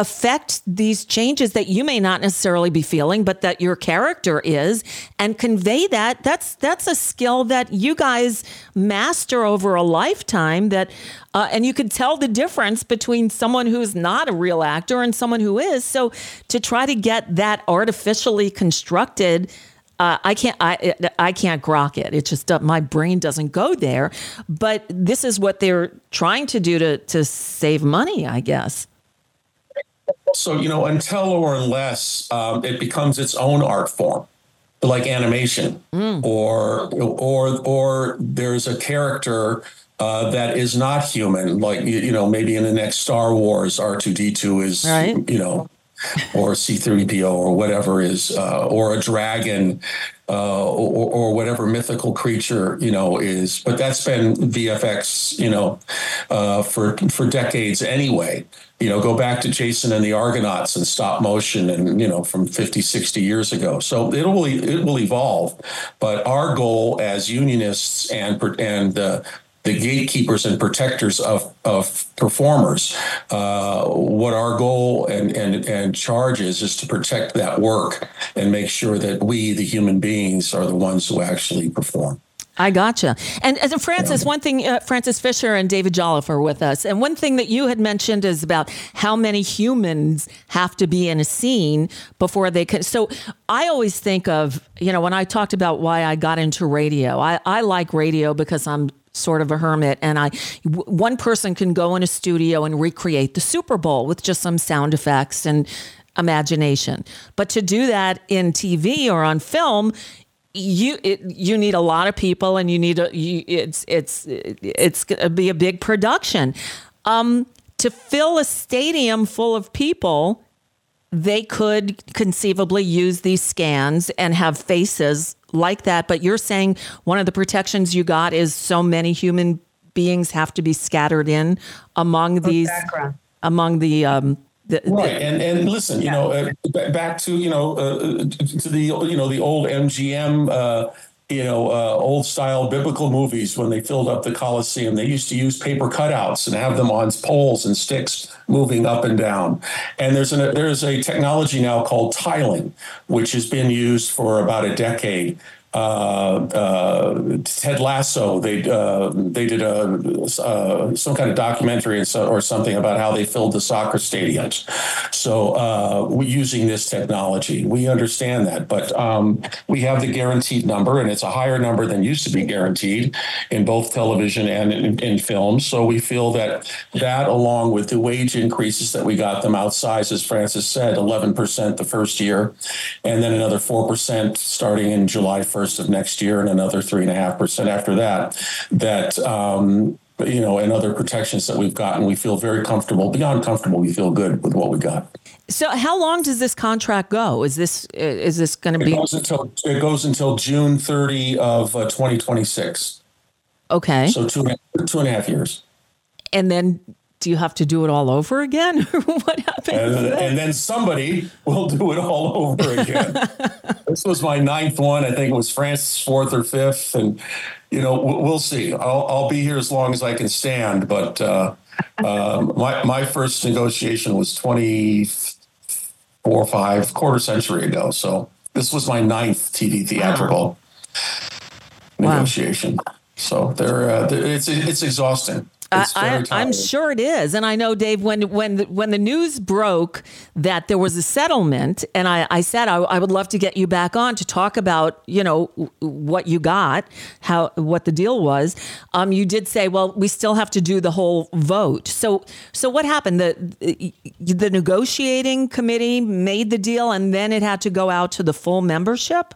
affect these changes that you may not necessarily be feeling but that your character is and convey that that's that's a skill that you guys master over a lifetime that uh, and you could tell the difference between someone who's not a real actor and someone who is so to try to get that artificially constructed uh, I can't. I I can't grok it. It just my brain doesn't go there. But this is what they're trying to do to to save money, I guess. So, you know, until or unless um, it becomes its own art form, like animation, mm. or or or there's a character uh, that is not human, like you, you, know, maybe in the next Star Wars, R two D two is right. you know, or C three PO or whatever is, uh, or a dragon. Uh, or, or, whatever mythical creature you know is. But that's been VFX, you know, uh, for for decades anyway you know, go back to Jason and the Argonauts and stop motion and, you know, from 50, 60 years ago. So it will, it will evolve. But our goal as unionists and, and, the gatekeepers and protectors of, of performers. Uh, what our goal and, and, and charge is, is to protect that work and make sure that we, the human beings, are the ones who actually perform. I gotcha. And, and Frances, yeah. one thing, uh, Frances Fisher and David Jolliffe are with us. And one thing that you had mentioned is about how many humans have to be in a scene before they can. So I always think of, you know, when I talked about why I got into radio, I, I like radio because I'm sort of a hermit and I one person can go in a studio and recreate the Super Bowl with just some sound effects and imagination. But to do that in TV or on film, you it, you need a lot of people and you need a you, it's it's it's to be a big production um, to fill a stadium full of people they could conceivably use these scans and have faces like that but you're saying one of the protections you got is so many human beings have to be scattered in among these background. among the um, the, right, and and listen, you know, uh, back to you know uh, to the you know the old MGM. Uh, you know, uh, old style biblical movies when they filled up the Coliseum. They used to use paper cutouts and have them on poles and sticks moving up and down. And there's a there's a technology now called tiling, which has been used for about a decade Ted Lasso. They uh, they did a uh, some kind of documentary or something about how they filled the soccer stadiums. So uh, we're using this technology. We understand that, but um, we have the guaranteed number, and it's a higher number than used to be guaranteed in both television and in, in films. So we feel that that, along with the wage increases that we got them outsized, as Frances said, eleven percent the first year, and then another four percent starting in July first 1st of next year and another 3.5% after that, that, um, you know, and other protections that we've gotten, we feel very comfortable. Beyond comfortable, we feel good with what we got. So, how long does this contract go? Is this is this going to be? It goes until it goes until June 30 of uh, 2026. Okay. So two two and a half years. And then do you have to do it all over again? what happens? And, and, then somebody will do it all over again. this was my ninth one. I think it was France's fourth or fifth. And, you know, we'll see. I'll, I'll be here as long as I can stand. But uh, um, my, my first negotiation was 24, or five, quarter century ago. So this was my ninth TV theatrical wow. negotiation. Wow. So they're, uh, they're, it's, it's exhausting. I, am sure it is, and I know Dave. When when the, when the news broke that there was a settlement, and I, I said I, I, would love to get you back on to talk about you know what you got, how what the deal was. Um, you did say, well, we still have to do the whole vote. So so what happened? The the negotiating committee made the deal, and then it had to go out to the full membership.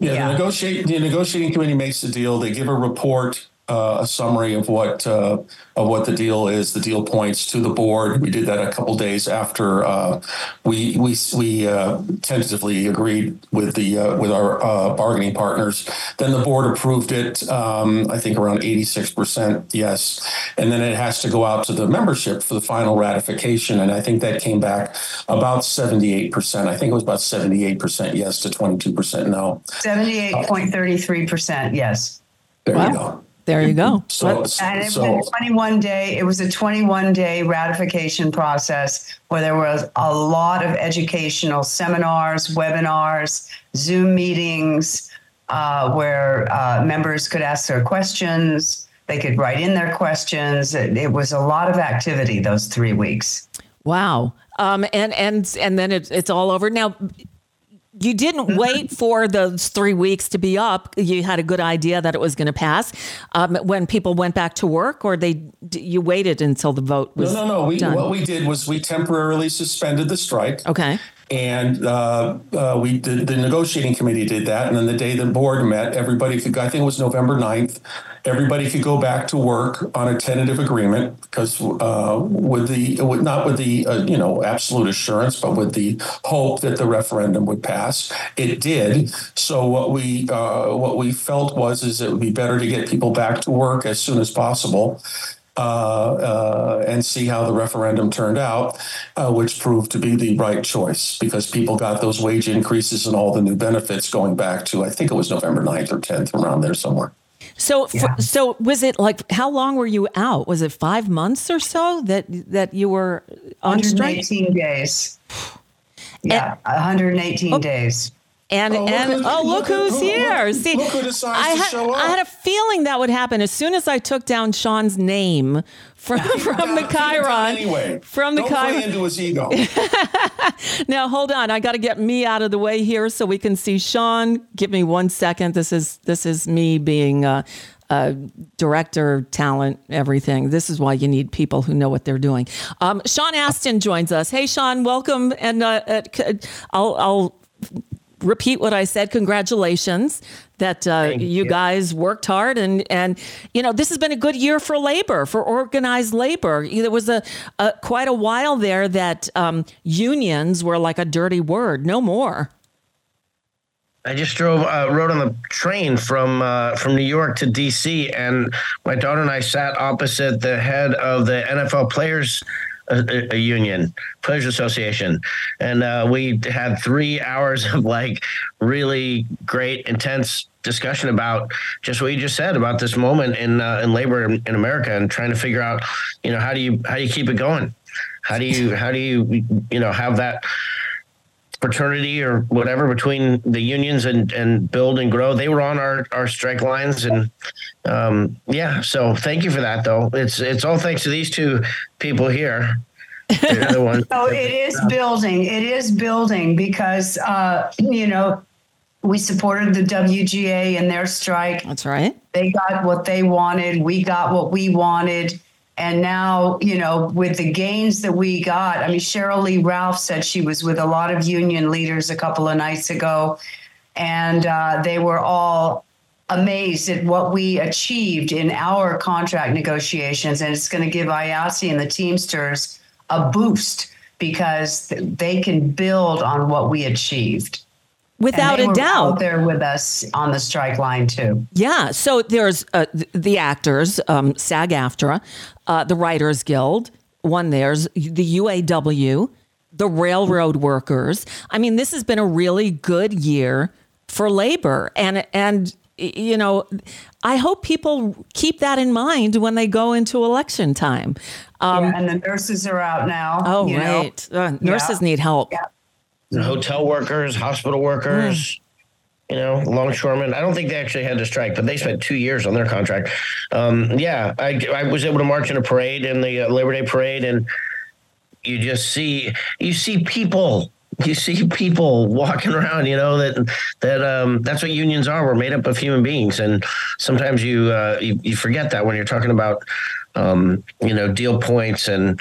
Yeah, yeah. The, negotiate, the negotiating committee makes the deal. They give a report uh, a summary of what uh, of what the deal is, the deal points to the board. We did that a couple days after uh, we we we uh, tentatively agreed with the uh, with our uh, bargaining partners. Then the board approved it. Um, I think around eighty six percent yes, and then it has to go out to the membership for the final ratification. And I think that came back about seventy eight percent. I think it was about seventy eight percent yes to twenty two percent no. Seventy eight point thirty three percent yes. There Wow. you go. There you go. So, And it so was a 21 day, it was a 21 day ratification process where there was a lot of educational seminars, webinars, Zoom meetings, uh, where uh, members could ask their questions. They could write in their questions. It, it was a lot of activity those three weeks. Wow. Um, and and and then it's it's all over. Now, you didn't wait for those three weeks to be up. You had a good idea that it was going to pass um, when people went back to work, or they you waited until the vote was no, no, no. We done. what we did was we temporarily suspended the strike. okay. And uh, uh, we did, the negotiating committee did that. And then the day the board met, everybody could, I think it was November 9th, everybody could go back to work on a tentative agreement because uh, with the, with, not with the, uh, you know, absolute assurance, but with the hope that the referendum would pass. It did. So what we, uh, what we felt was, is it would be better to get people back to work as soon as possible uh, uh, and see how the referendum turned out, uh, which proved to be the right choice because people got those wage increases and all the new benefits going back to, I think it was November 9th or 10th, around there somewhere. So f- so was it like how long were you out? Was it five months or so that that you were on strike? 118 days. Yeah, 118 days. And Oh, look and who- oh look, look who- who's look- here! look- See, look who decides I to had show I had a feeling that would happen as soon as I took down Sean's name from from the Down- keep it down Chiron. Anyway, From the Don't Chiron. into his ego. Now hold on, I got to get me out of the way here so we can see Sean. Give me one second. This is this is me being. Uh, uh, director, talent, everything. This is why you need people who know what they're doing. Um, Sean Astin joins us. Hey, Sean, welcome. And uh, I'll, I'll repeat what I said. Congratulations that uh, you, guys worked hard and and you know this has been a good year for labor for organized labor. There was a, a quite a while there that um, unions were like a dirty word. No more. I just drove, uh, rode on the train from uh, from New York to D.C. and my daughter and I sat opposite the head of the NFL Players uh, uh, Union, Players Association, and uh, we had three hours of like really great, intense discussion about just what you just said about this moment in uh, in labor in, in America and trying to figure out, you know, how do you how do you keep it going? How do you how do you you know have that fraternity or whatever between the unions and, and build and grow. They were on our, our strike lines and um, yeah. So thank you for that though. It's it's all thanks to these two people here. They're the ones. Oh, it is building. It is building because, uh, you know, we supported the WGA in their strike. That's right. They got what they wanted. We got what we wanted. And now, you know, with the gains that we got, I mean, Sheryl Lee Ralph said she was with a lot of union leaders a couple of nights ago, and uh, they were all amazed at what we achieved in our contract negotiations. And it's going to give IATSE and the Teamsters a boost because they can build on what we achieved. Without a doubt. out there with us on the strike line too. Yeah. So there's uh, the actors, um, SAG AFTRA, uh, the Writers Guild, one there's the UAW, the railroad workers. I mean, this has been a really good year for labor. And, and, you know, I hope people keep that in mind when they go into election time. Um, Yeah, and the nurses are out now. oh, you right. Uh, nurses Yeah. need help. Yeah. hotel workers, hospital workers, you know, longshoremen. I don't think they actually had to strike, but they spent two years on their contract. Um, yeah, I, I was able to march in a parade in the uh, Labor Day parade, and you just see you see people. You see people walking around, you know that that um, that's what unions are. We're made up of human beings, and sometimes you uh, you, you forget that when you're talking about um, you know deal points and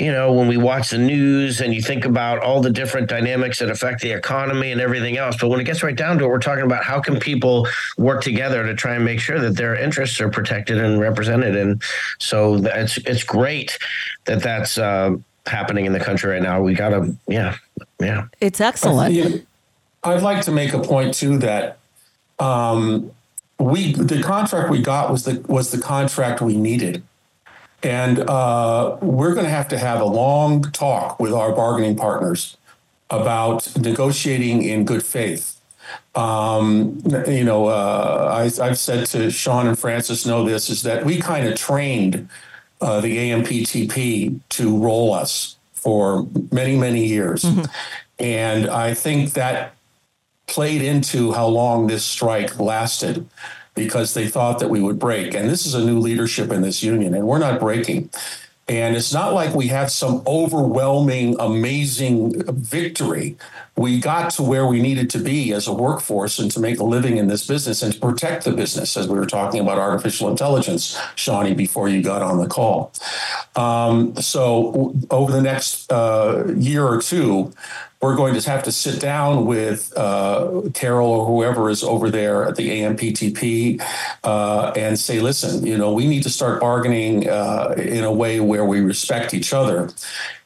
you know, when we watch the news and you think about all the different dynamics that affect the economy and everything else. But when it gets right down to it, we're talking about how can people work together to try and make sure that their interests are protected and represented. And so it's it's great that that's uh, happening in the country right now. We gotta, yeah, yeah. It's excellent. I'd like to make a point too that um, we the contract we got was the was the contract we needed. And uh, we're going to have to have a long talk with our bargaining partners about negotiating in good faith. Um, you know, uh, I, have said to Sean and Frances, know this is that we kind of trained uh, the AMPTP to roll us for many, many years. Mm-hmm. And I think that played into how long this strike lasted because they thought that we would break. And this is a new leadership in this union, and we're not breaking. And it's not like we had some overwhelming, amazing victory. We got to where we needed to be as a workforce and to make a living in this business and to protect the business, as we were talking about artificial intelligence, Shawnee, before you got on the call. Um, so, over the next uh, year or two, we're going to have to sit down with uh, Carol or whoever is over there at the AMPTP uh, and say, listen, you know, we need to start bargaining uh, in a way where we respect each other.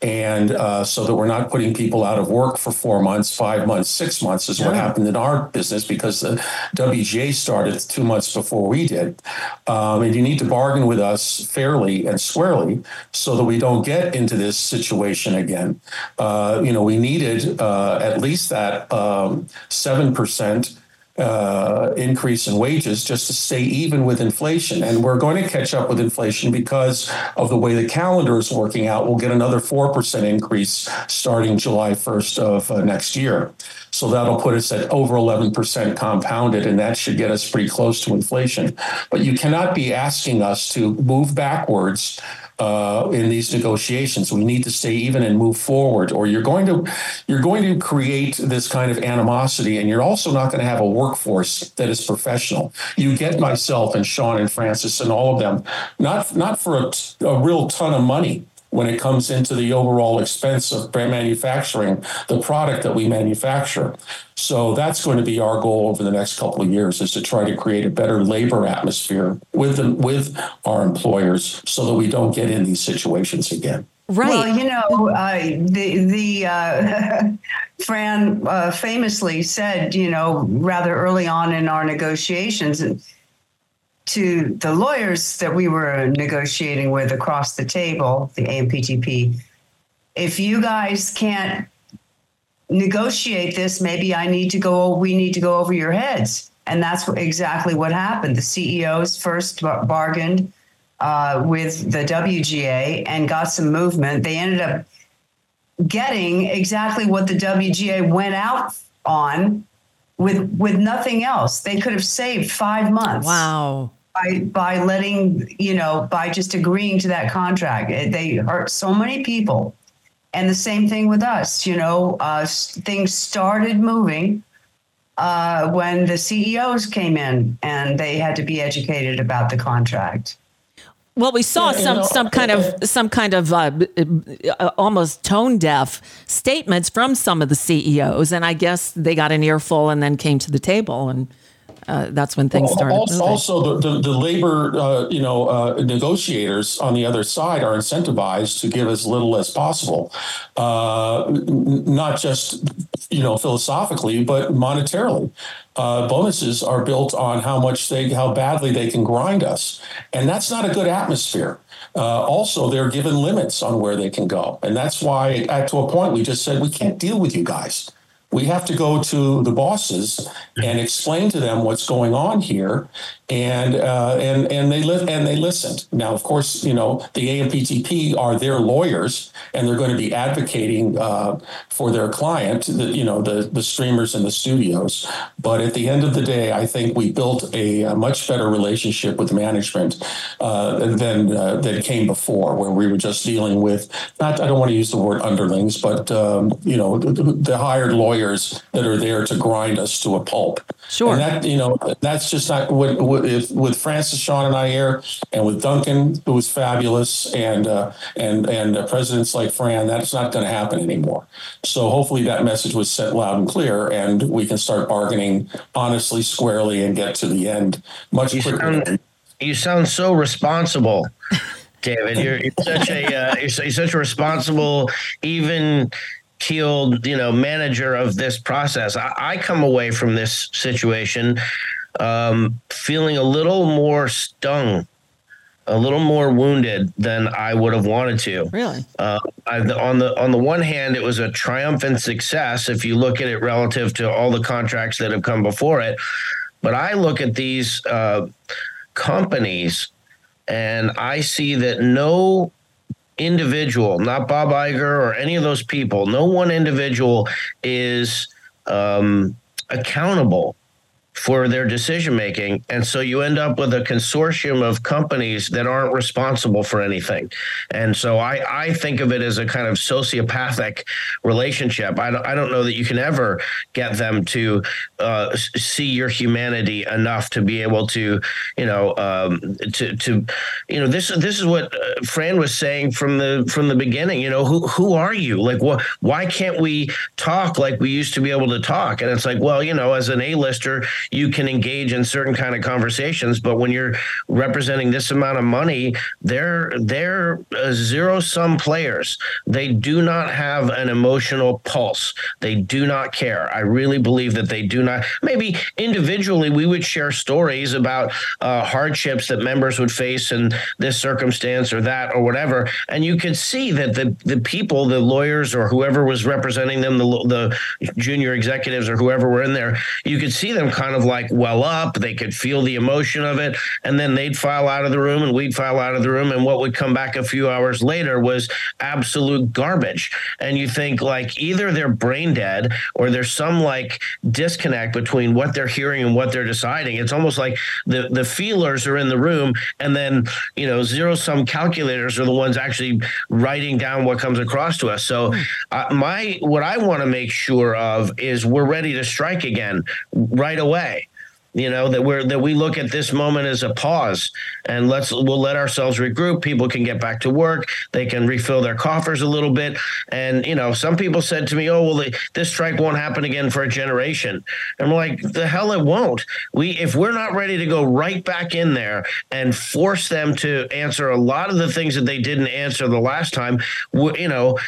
And uh, so that we're not putting people out of work for four months, five months, six months is yeah. what happened in our business because the WGA started two months before we did. Um, and you need to bargain with us fairly and squarely so that we don't get into this situation again. Uh, you know, we needed uh, at least that um, 7% uh, increase in wages just to stay even with inflation. And we're going to catch up with inflation because of the way the calendar is working out. We'll get another 4% increase starting July 1st of uh, next year. So that'll put us at over 11% compounded, and that should get us pretty close to inflation. But you cannot be asking us to move backwards uh, in these negotiations. We need to stay even and move forward, or you're going to you're going to create this kind of animosity, and you're also not going to have a workforce that is professional. You get myself and Sean and Frances and all of them, not not for a, a real ton of money when it comes into the overall expense of manufacturing the product that we manufacture. So that's going to be our goal over the next couple of years is to try to create a better labor atmosphere with them, with our employers so that we don't get in these situations again. Right. Well, you know, uh, the the uh, Fran uh, famously said, you know, rather early on in our negotiations, to the lawyers that we were negotiating with across the table, the AMPTP, if you guys can't negotiate this, maybe I need to go, we need to go over your heads. And that's exactly what happened. The CEOs first bargained uh, with the WGA and got some movement. They ended up getting exactly what the WGA went out on with with nothing else. They could have saved five months. Wow. By by letting you know by just agreeing to that contract, they hurt so many people, and the same thing with us. You know, uh, things started moving uh, when the CEOs came in, and they had to be educated about the contract. Well, we saw yeah, some know, some kind of some kind of uh, uh, almost tone deaf statements from some of the CEOs, and I guess they got an earful and then came to the table, and uh, that's when things started. Also, also the, the, the, labor, uh, you know, uh, negotiators on the other side are incentivized to give as little as possible, uh, not just you know philosophically, but monetarily. Uh, bonuses are built on how much they, how badly they can grind us, and that's not a good atmosphere. Uh, also, they're given limits on where they can go, and that's why, at to a point, we just said we can't deal with you guys we have to go to the bosses and explain to them what's going on here and uh, and and they li- and they listened. Now, of course, you know the AMPTP are their lawyers, and they're going to be advocating uh, for their client, the, you know, the the streamers and the studios. But at the end of the day, I think we built a, a much better relationship with management uh, than uh, than came before, where we were just dealing with not. I don't want to use the word underlings, but um, you know, the, the hired lawyers lawyers that are there to grind us to a pulp. Sure. And that you know that's just not what, what if, with Frances, Sean, and I here, and with Duncan, who was fabulous, and uh, and and uh, presidents like Fran, that's not going to happen anymore. So hopefully that message was sent loud and clear, and we can start bargaining honestly, squarely, and get to the end much You quicker. sound, you sound so responsible, David. You're, you're such a uh, you're, you're such a responsible, even keeled, you know, manager of this process. I, I come away from this situation um, feeling a little more stung, a little more wounded than I would have wanted to. Really? Uh, I, on the on the one hand, it was a triumphant success if you look at it relative to all the contracts that have come before it. But I look at these uh, companies, and I see that no individual, not Bob Iger or any of those people, no one individual is um, accountable for their decision making. And so you end up with a consortium of companies that aren't responsible for anything. And so I, I think of it as a kind of sociopathic relationship. I don't, I don't know that you can ever get them to uh, see your humanity enough to be able to, you know, um, to, to, you know, this, this is what uh, Fran was saying from the, from the beginning, you know, who, who are you? Like, what, why can't we talk like we used to be able to talk? And it's like, well, you know, as an A-lister, you can engage in certain kind of conversations but when you're representing this amount of money they're they're uh, zero sum players. They do not have an emotional pulse. They do not care. I really believe that they do not maybe individually we would share stories about uh, hardships that members would face in this circumstance or that or whatever and you could see that the the people the lawyers or whoever was representing them the the junior executives or whoever were in there you could see them kind of like well up. They could feel the emotion of it. And then they'd file out of the room and we'd file out of the room. And what would come back a few hours later was absolute garbage. And you think like either they're brain dead or there's some like disconnect between what they're hearing and what they're deciding. It's almost like the, the feelers are in the room and then, you know, zero sum calculators are the ones actually writing down what comes across to us. So uh, my, what I want to make sure of is we're ready to strike again right away you know that we're that we look at this moment as a pause and let's we'll let ourselves regroup. People can get back to work. They can refill their coffers a little bit. And you know some people said to me oh well the, this strike won't happen again for a generation. And we're like the hell it won't. We if we're not ready to go right back in there and force them to answer a lot of the things that they didn't answer the last time you know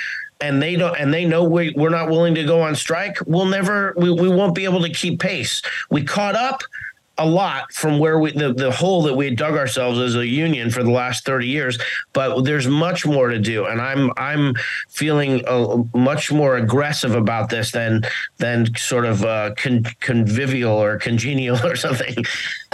and they don't and they know we, we're not willing to go on strike we'll never we, we won't be able to keep pace. We caught up a lot from where we the, the hole that we had dug ourselves as a union for the last 30 years but there's much more to do and i'm i'm feeling uh, much more aggressive about this than than sort of uh, con- convivial or congenial or something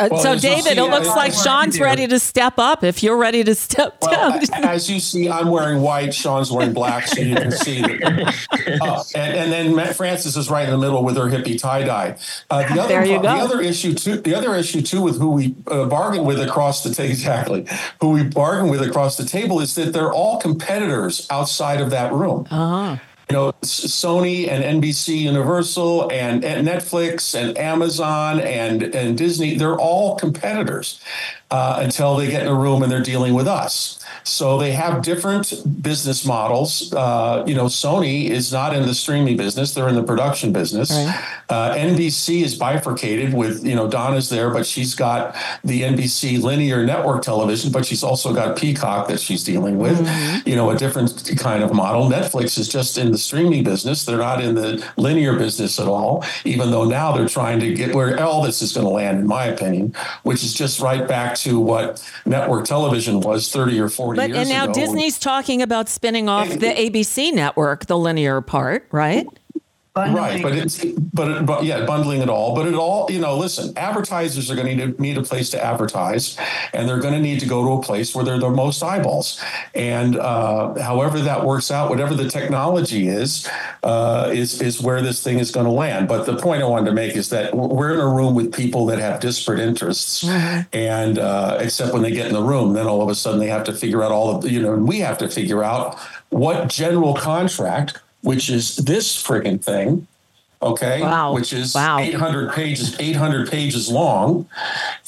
Uh, Well, so, David, see, it looks I- like I- Sean's I- ready to step up if you're ready to step Well, down. as you see, I'm wearing white. Sean's wearing black, so you can see. That. Uh, and, and then Matt Frances is right in the middle with her hippie tie dye. Uh, the other, There you go. the other issue too. The other issue too with who we uh, bargain with across the table, exactly, who we bargain with across the table is that they're all competitors outside of that room. Uh-huh. You know, Sony and NBC Universal and, and Netflix and Amazon and and Disney, they're all competitors uh, until they get in a room and they're dealing with us. So they have different business models. Uh, you know, Sony is not in the streaming business; they're in the production business. Right. Uh, NBC is bifurcated with you know Donna's there, but she's got the NBC linear network television, but she's also got Peacock that she's dealing with. You know, a different kind of model. Netflix is just in the streaming business; they're not in the linear business at all. Even though now they're trying to get where all this is going to land, in my opinion, which is just right back to what network television was 30 or 40 But years ago. and now ago. Disney's talking about spinning off the ABC network, the linear part, right? Right, but it's but but yeah, bundling it all. But it all you know. Listen, advertisers are going to need, need a place to advertise, and they're going to need to go to a place where they're the most eyeballs. And uh, however that works out, whatever the technology is, uh, is is where this thing is going to land. But the point I wanted to make is that we're in a room with people that have disparate interests, and uh, except when they get in the room, then all of a sudden they have to figure out all of you know, we have to figure out what general contract which is this friggin' thing, okay, Wow. which is Wow. 800 pages, 800 pages long,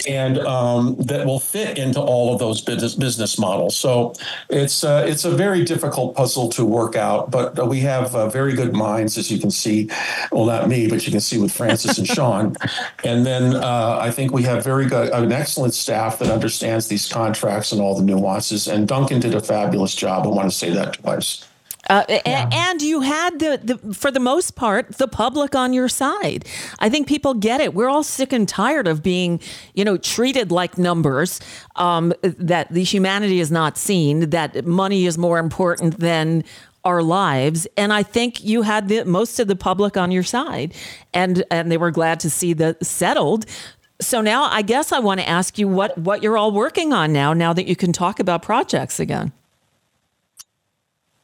and um, that will fit into all of those business business models. So it's uh, it's a very difficult puzzle to work out, but uh, we have uh, very good minds, as you can see. Well, not me, but you can see with Frances and Sean, and then uh, I think we have very good, an excellent staff that understands these contracts and all the nuances. And Duncan did a fabulous job. I want to say that twice. Uh, a- And you had the, the, for the most part, the public on your side. I think people get it. We're all sick and tired of being, you know, treated like numbers. Um, that the humanity is not seen. That money is more important than our lives. And I think you had the most of the public on your side, and and they were glad to see the settled. So now I guess I want to ask you what what you're all working on now. Now that you can talk about projects again.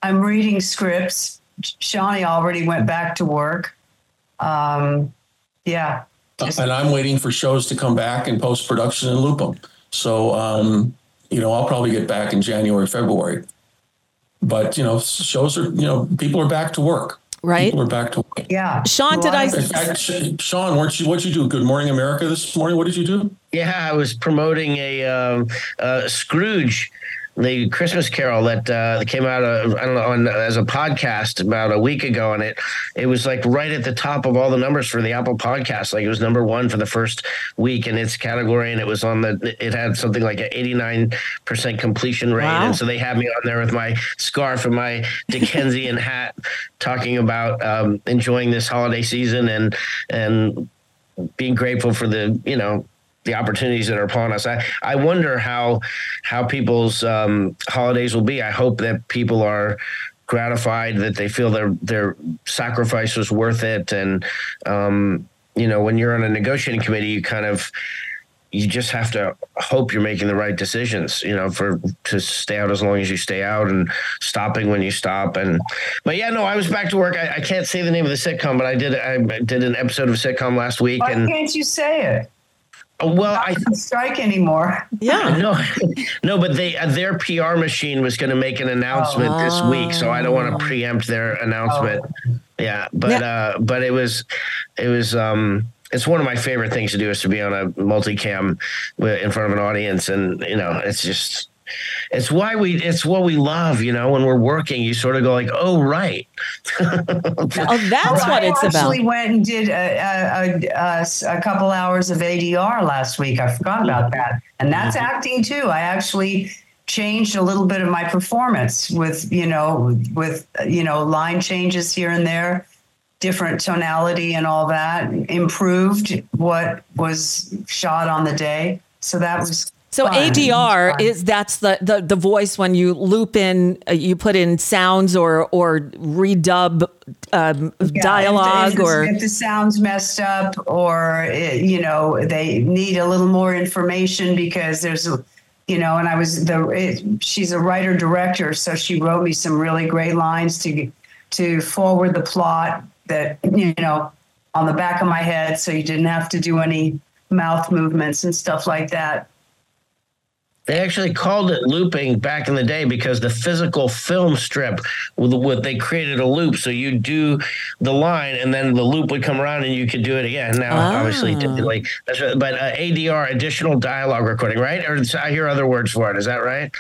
I'm reading scripts. Shawnee already went back to work. Um, yeah. And I'm waiting for shows to come back in post production and loop them. So, um, you know, I'll probably get back in January, February. But you know, shows are you know people are back to work. Right. People are back to work. yeah. Sean, did I- In fact, Sean, weren't you? What'd you do? Good Morning America this morning. What did you do? Yeah, I was promoting a um, uh, Scrooge, the Christmas Carol that uh, came out. Uh, I don't know on, as a podcast about a week ago, and it it was like right at the top of all the numbers for the Apple Podcast. Like it was number one for the first week in its category, and it was on the. It had something like an eighty nine percent completion rate, Wow. and so they had me on there with my scarf and my Dickensian hat, talking about um, enjoying this holiday season and and being grateful for the you know the opportunities that are upon us. I, I wonder how how people's um, holidays will be. I hope that people are gratified that they feel their their sacrifice was worth it. And um, you know, when you're on a negotiating committee, you kind of you just have to hope you're making the right decisions, you know, for to stay out as long as you stay out and stopping when you stop. And but yeah, no, I was back to work. I, I can't say the name of the sitcom, but I did I did an episode of a sitcom last week, Why and can't you say it? Well, I Not strike anymore. Yeah. no, no, but they uh, their PR machine was going to make an announcement this week, so I don't want to preempt their announcement. Yeah, but uh, but it was it was um it's one of my favorite things to do is to be on a multicam wi- in front of an audience, and you know it's just. It's why we. It's what we love, you know. When we're working, you sort of go like, "Oh, right." Oh, that's what I it's about. actually went and did a a couple hours of ADR last week. I forgot about that. And that's mm-hmm. acting too. I actually changed a little bit of my performance with, you know, with, you know, line changes here and there, different tonality and all that, improved what was shot on the day. So that was So fun. ADR Fun. is that's the, the the voice when you loop in, uh, you put in sounds or or redub um, Yeah, dialogue if, if, or if the sound's messed up or it, you know they need a little more information because there's you know and i was the it, she's a writer director so she wrote me some really great lines to to forward the plot that you know on the back of my head so you didn't have to do any mouth movements and stuff like that They actually called it looping back in the day because the physical film strip with what they created a loop, so you do the line and then the loop would come around and you could do it again. Now, Ah. obviously, like that's right, but uh, ADR, additional dialogue recording, right? Or it's- I hear other words for it. Is that right?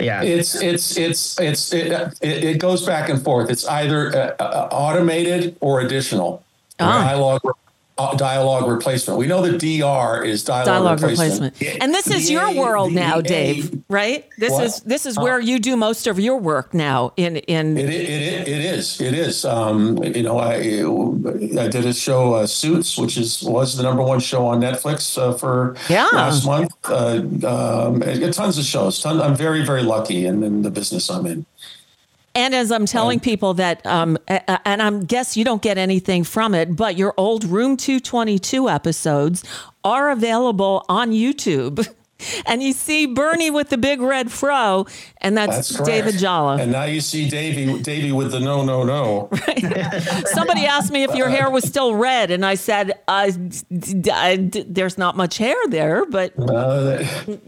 Yeah. It's it's it's it's it, it, it goes back and forth. It's either uh, uh, automated or additional Ah. dialogue dialogue replacement. We know the DR is dialogue, dialogue replacement. replacement. And this is The your world the now, Dave, right? This What? is this is where you do most of your work now in in It, it, it, it is. It is. Um, you know, I I did a show, uh, Suits, which is was the number one show on Netflix uh, for Yeah. last month. Uh, um, tons of shows. Ton, I'm very very lucky in, in the business I'm in. And as I'm telling people that, um, and I guess you don't get anything from it, but your old Room 222 episodes are available on YouTube. and you see Bernie with the big red fro, and that's, That's. David Jolliffe. And now you see Davy, Davy with the no, no, no. Somebody asked me if your hair was still red, and I said, I, I- "There's not much hair there, but Uh,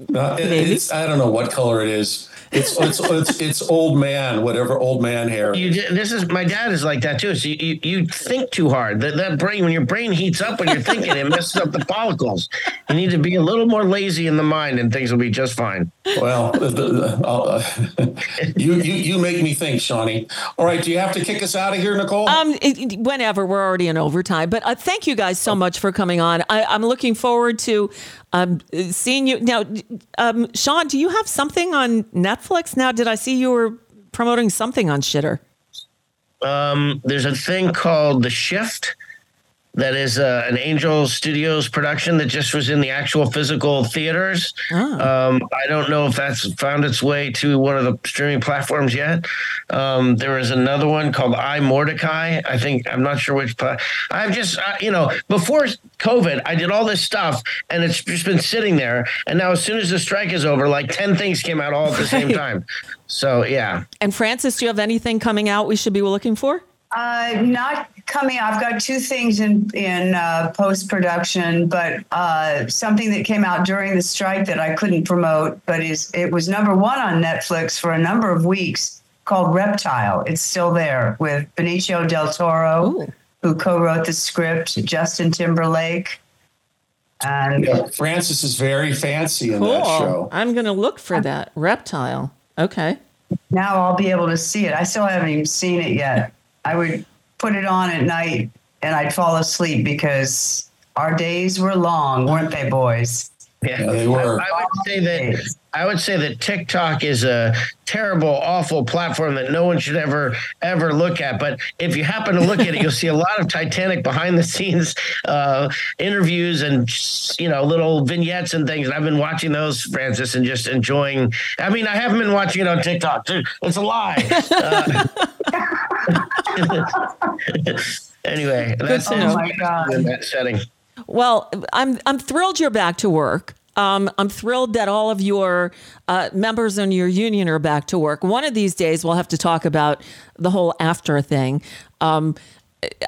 no, it- it's, I don't know what color it is. It's it's it's, it's old man, whatever old man hair. You, this is my dad is like that too. So you, you, you think too hard. That that brain when your brain heats up when you're thinking, it messes up the follicles. You need to be a little more lazy in the mind, and things will be just fine. Well, the, the, uh, you you you make me think, Shawnee. All right, do you have to kick us out of here, Nicole? Um, it, it- whenever we're already in overtime, but uh, thank you guys so much for coming on. I, I'm looking forward to um, seeing you now. Um, Sean, do you have something on Netflix now? Did I see you were promoting something on Shitter? Um, there's a thing called The Shift that is uh, an Angel Studios production that just was in the actual physical theaters. Um, I don't know if that's found its way to one of the streaming platforms yet. Um, there is another one called I Mordecai. I think I'm not sure which. Pla- I've just uh, you know before COVID, I did all this stuff and it's just been sitting there. And now as soon as the strike is over, like ten things came out all at the same time. So yeah. And Frances, do you have anything coming out we should be looking for? Uh, not coming. I've got two things in in uh, post production, but uh, something that came out during the strike that I couldn't promote, but is it was number one on Netflix for a number of weeks. Called Reptile. It's still there with Benicio del Toro, Ooh. who co-wrote the script. Justin Timberlake, and Yeah, Frances is very fancy in that show. I'm going to look for that reptile. Okay. now I'll be able to see it. I still haven't even seen it yet. I would put it on at night and I'd fall asleep because our days were long, weren't they, boys? Yeah, Yeah, they were. I, I would say that I would say that TikTok is a terrible, awful platform that no one should ever ever look at. But if you happen to look at it, you'll see a lot of Titanic behind the scenes uh, interviews and you know little vignettes and things. And I've been watching those, Frances, and just enjoying. I mean, I haven't been watching it on TikTok. Too. It's a lie. Uh, anyway, that's to. Oh my God. in that setting. Well, I'm I'm thrilled you're back to work. Um, I'm thrilled that all of your uh, members in your union are back to work. One of these days, we'll have to talk about the whole AFTRA thing. Um,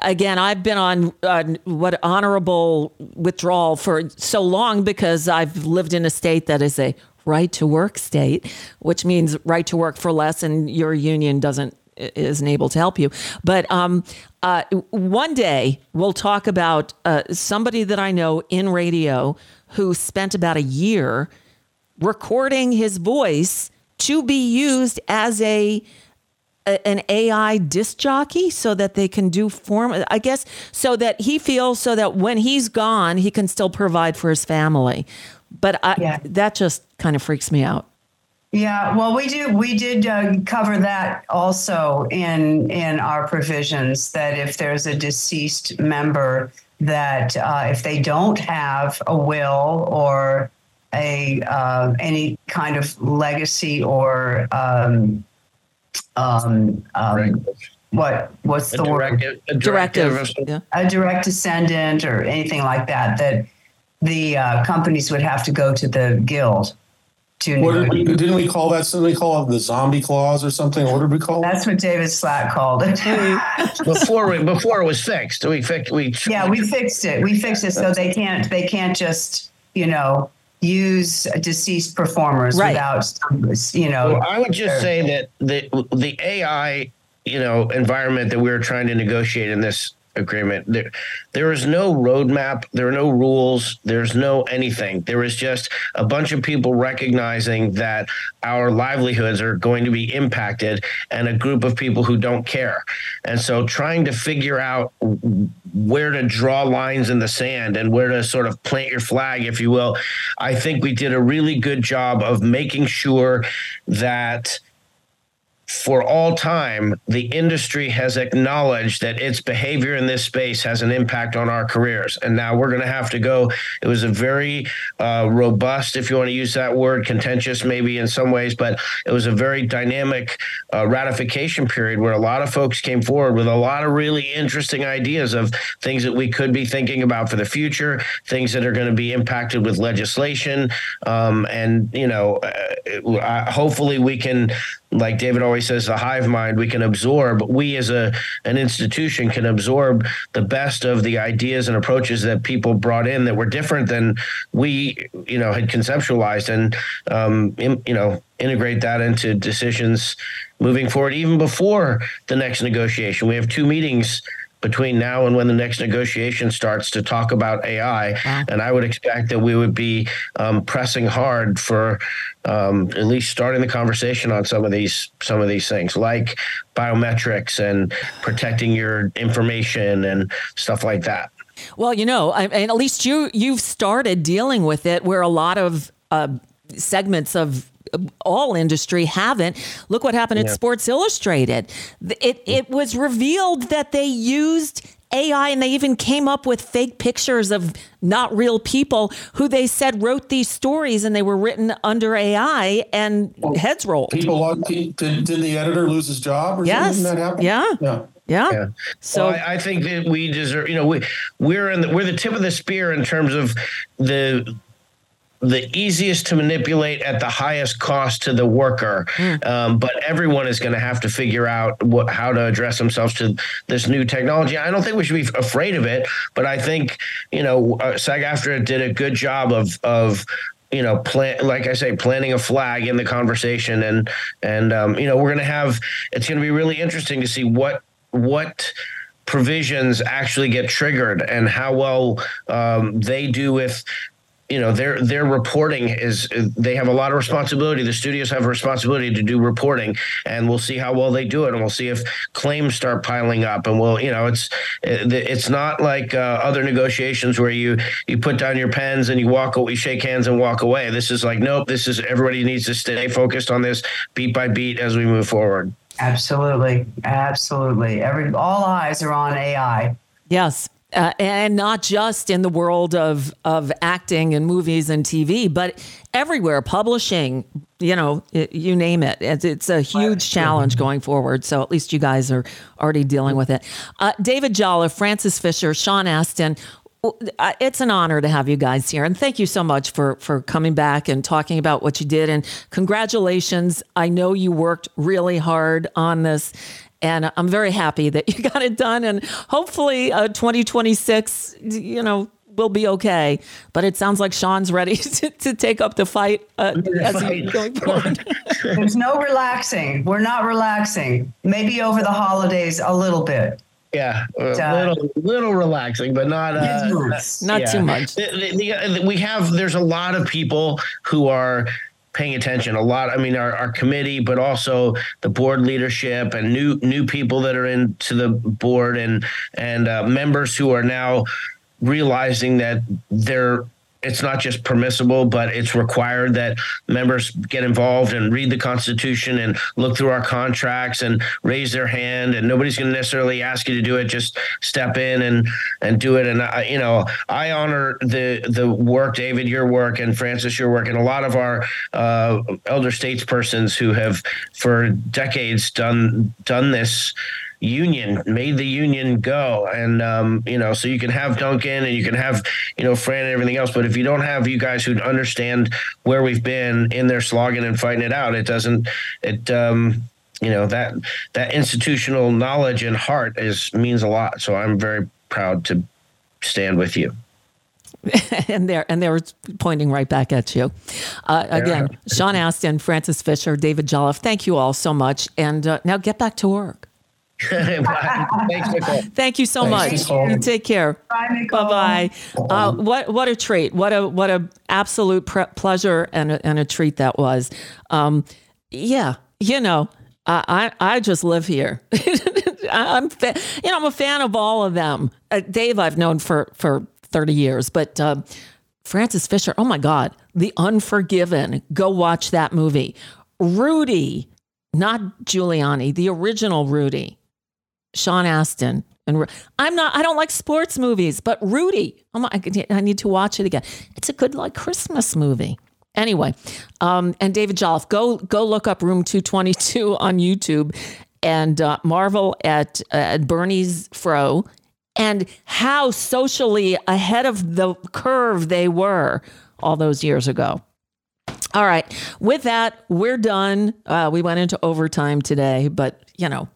again, I've been on uh, what honorable withdrawal for so long because I've lived in a state that is a right to work state, which means right to work for less, and your union doesn't isn't able to help you. But um, uh, one day we'll talk about uh, somebody that I know in radio who spent about a year recording his voice to be used as a a- an AI disc jockey so that they can do form I guess so that he feels so that when he's gone he can still provide for his family. But I, Yeah. that just kind of freaks me out. Yeah, well, we do. We did uh, cover that also in in our provisions. That if there's a deceased member, that uh, if they don't have a will or a uh, any kind of legacy or um, um, um, what what's A the word? directive, a Directive. directive. Yeah. a direct descendant or anything like that, that the uh, companies would have to go to the guild to. What did we, didn't we call that? Something we call it the zombie clause or something? What did we call it? That's what David Slack called it. before we before it was fixed. We fixed we yeah, we fixed it. We fixed it so they can't they can't just you know use deceased performers Right. without you know. Well, I would just say that the the AI, you know, environment that we were trying to negotiate in this agreement, there there is no roadmap, there are no rules, there's no anything. There is just a bunch of people recognizing that our livelihoods are going to be impacted and a group of people who don't care. And so trying to figure out where to draw lines in the sand and where to sort of plant your flag, if you will. I think we did a really good job of making sure that for all time, the industry has acknowledged that its behavior in this space has an impact on our careers. And now we're going to have to go. It was a very uh, robust, if you want to use that word, contentious maybe in some ways, but it was a very dynamic uh, ratification period where a lot of folks came forward with a lot of really interesting ideas of things that we could be thinking about for the future, things that are going to be impacted with legislation. Um, and, you know, uh, hopefully we can like David always says, the hive mind we can absorb. We as a an institution can absorb the best of the ideas and approaches that people brought in that were different than we, you know, had conceptualized, and um, in, you know, integrate that into decisions moving forward, even before the next negotiation. We have two meetings between now and when the next negotiation starts to talk about AI. Wow. And I would expect that we would be um, pressing hard for um, at least starting the conversation on some of these some of these things, like biometrics and protecting your information and stuff like that. Well, you know, I, and at least you you've started dealing with it where a lot of uh, segments of all industry haven't. Look what happened yeah. at Sports Illustrated. It it was revealed that they used AI and they even came up with fake pictures of not real people who they said wrote these stories and they were written under AI and well, heads rolled. People did, did the editor lose his job or yes. something that happened? Yeah. Yeah. Yeah. yeah. So well, I, I, think that we deserve, you know, we we're in the, we're the tip of the spear in terms of the the easiest to manipulate at the highest cost to the worker. Mm. Um, but everyone is going to have to figure out what, how to address themselves to this new technology. I don't think we should be afraid of it, but I think you know uh, SAG-AFTRA did a good job of of you know, plan like I say, planting a flag in the conversation, and and um, you know, we're gonna have. It's gonna be really interesting to see what what provisions actually get triggered and how well um, they do with you know their their reporting is they have a lot of responsibility. The studios have a responsibility to do reporting and we'll see how well they do it and we'll see if claims start piling up. And we'll you know it's it's not like uh, other negotiations where you you put down your pens and you walk you shake hands and walk away. This is like nope this is everybody needs to stay focused on this beat by beat as we move forward. Absolutely. Absolutely. Every all eyes are on ai yes uh, and not just in the world of of acting and movies and TV, but everywhere, publishing, you know, it, you name it. It's, it's, a huge challenge going forward. So at least you guys are already dealing with it. Uh, David Jolliffe, Frances Fisher, Sean Astin. It's an honor to have you guys here, and thank you so much for for coming back and talking about what you did. And congratulations! I know you worked really hard on this, and I'm very happy that you got it done. And hopefully, uh, 2026, you know, will be okay. But it sounds like Sean's ready to, to take up the fight uh, as he's going forward. There's no relaxing. We're not relaxing. Maybe over the holidays a little bit. Yeah, a uh, little, little relaxing, but not uh, not yeah. too much. The, the, the, we have there's a lot of people who are paying attention a lot. I mean, our, our committee, but also the board leadership and new new people that are into the board and and uh, members who are now realizing that they're it's not just permissible, but it's required that members get involved and read the Constitution and look through our contracts and raise their hand. And nobody's going to necessarily ask you to do it. Just step in and and do it. And I, you know, I honor the the work, David, your work, and Frances, your work, and a lot of our uh, elder statespersons who have for decades done done this union, made the union go. And, um, you know, so you can have Duncan and you can have, you know, Fran and everything else. But if you don't have you guys who understand where we've been in there slogging and fighting it out, it doesn't, it, um, you know, that, that institutional knowledge and heart is means a lot. So I'm very proud to stand with you. and they're and they're pointing right back at you. Uh, again, Sean Astin, Frances Fisher, David Jolliffe, thank you all so much. And uh, now get back to work. Thanks, Nicole. Thank you so Thanks, much. You take care. Bye, Bye bye. Uh, what what a treat. What a what a absolute pre- pleasure and a, and a treat that was. Um, yeah, you know, I I, I just live here. I'm fa- you know I'm a fan of all of them. Uh, Dave I've known for for 30 years, but uh, Frances Fisher. Oh my God, The Unforgiven. Go watch that movie. Rudy not Giuliani, the original Rudy, Sean Astin. And I'm not, I don't like sports movies, but Rudy, my, I need to watch it again. It's a good, like, Christmas movie. Anyway, um, and David Jolliffe, go go look up Room 222 on YouTube and uh, marvel at, at Bernie's fro and how socially ahead of the curve they were all those years ago. All right. With that, we're done. Uh, we went into overtime today, but you know,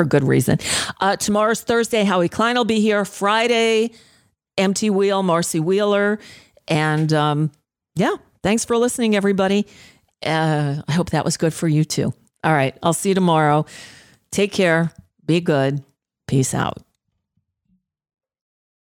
for good reason. Uh, tomorrow's Thursday. Howie Klein will be here. Friday, Empty Wheel, Marcy Wheeler. And um, yeah, thanks for listening, everybody. Uh, I hope that was good for you too. All right. I'll see you tomorrow. Take care. Be good. Peace out.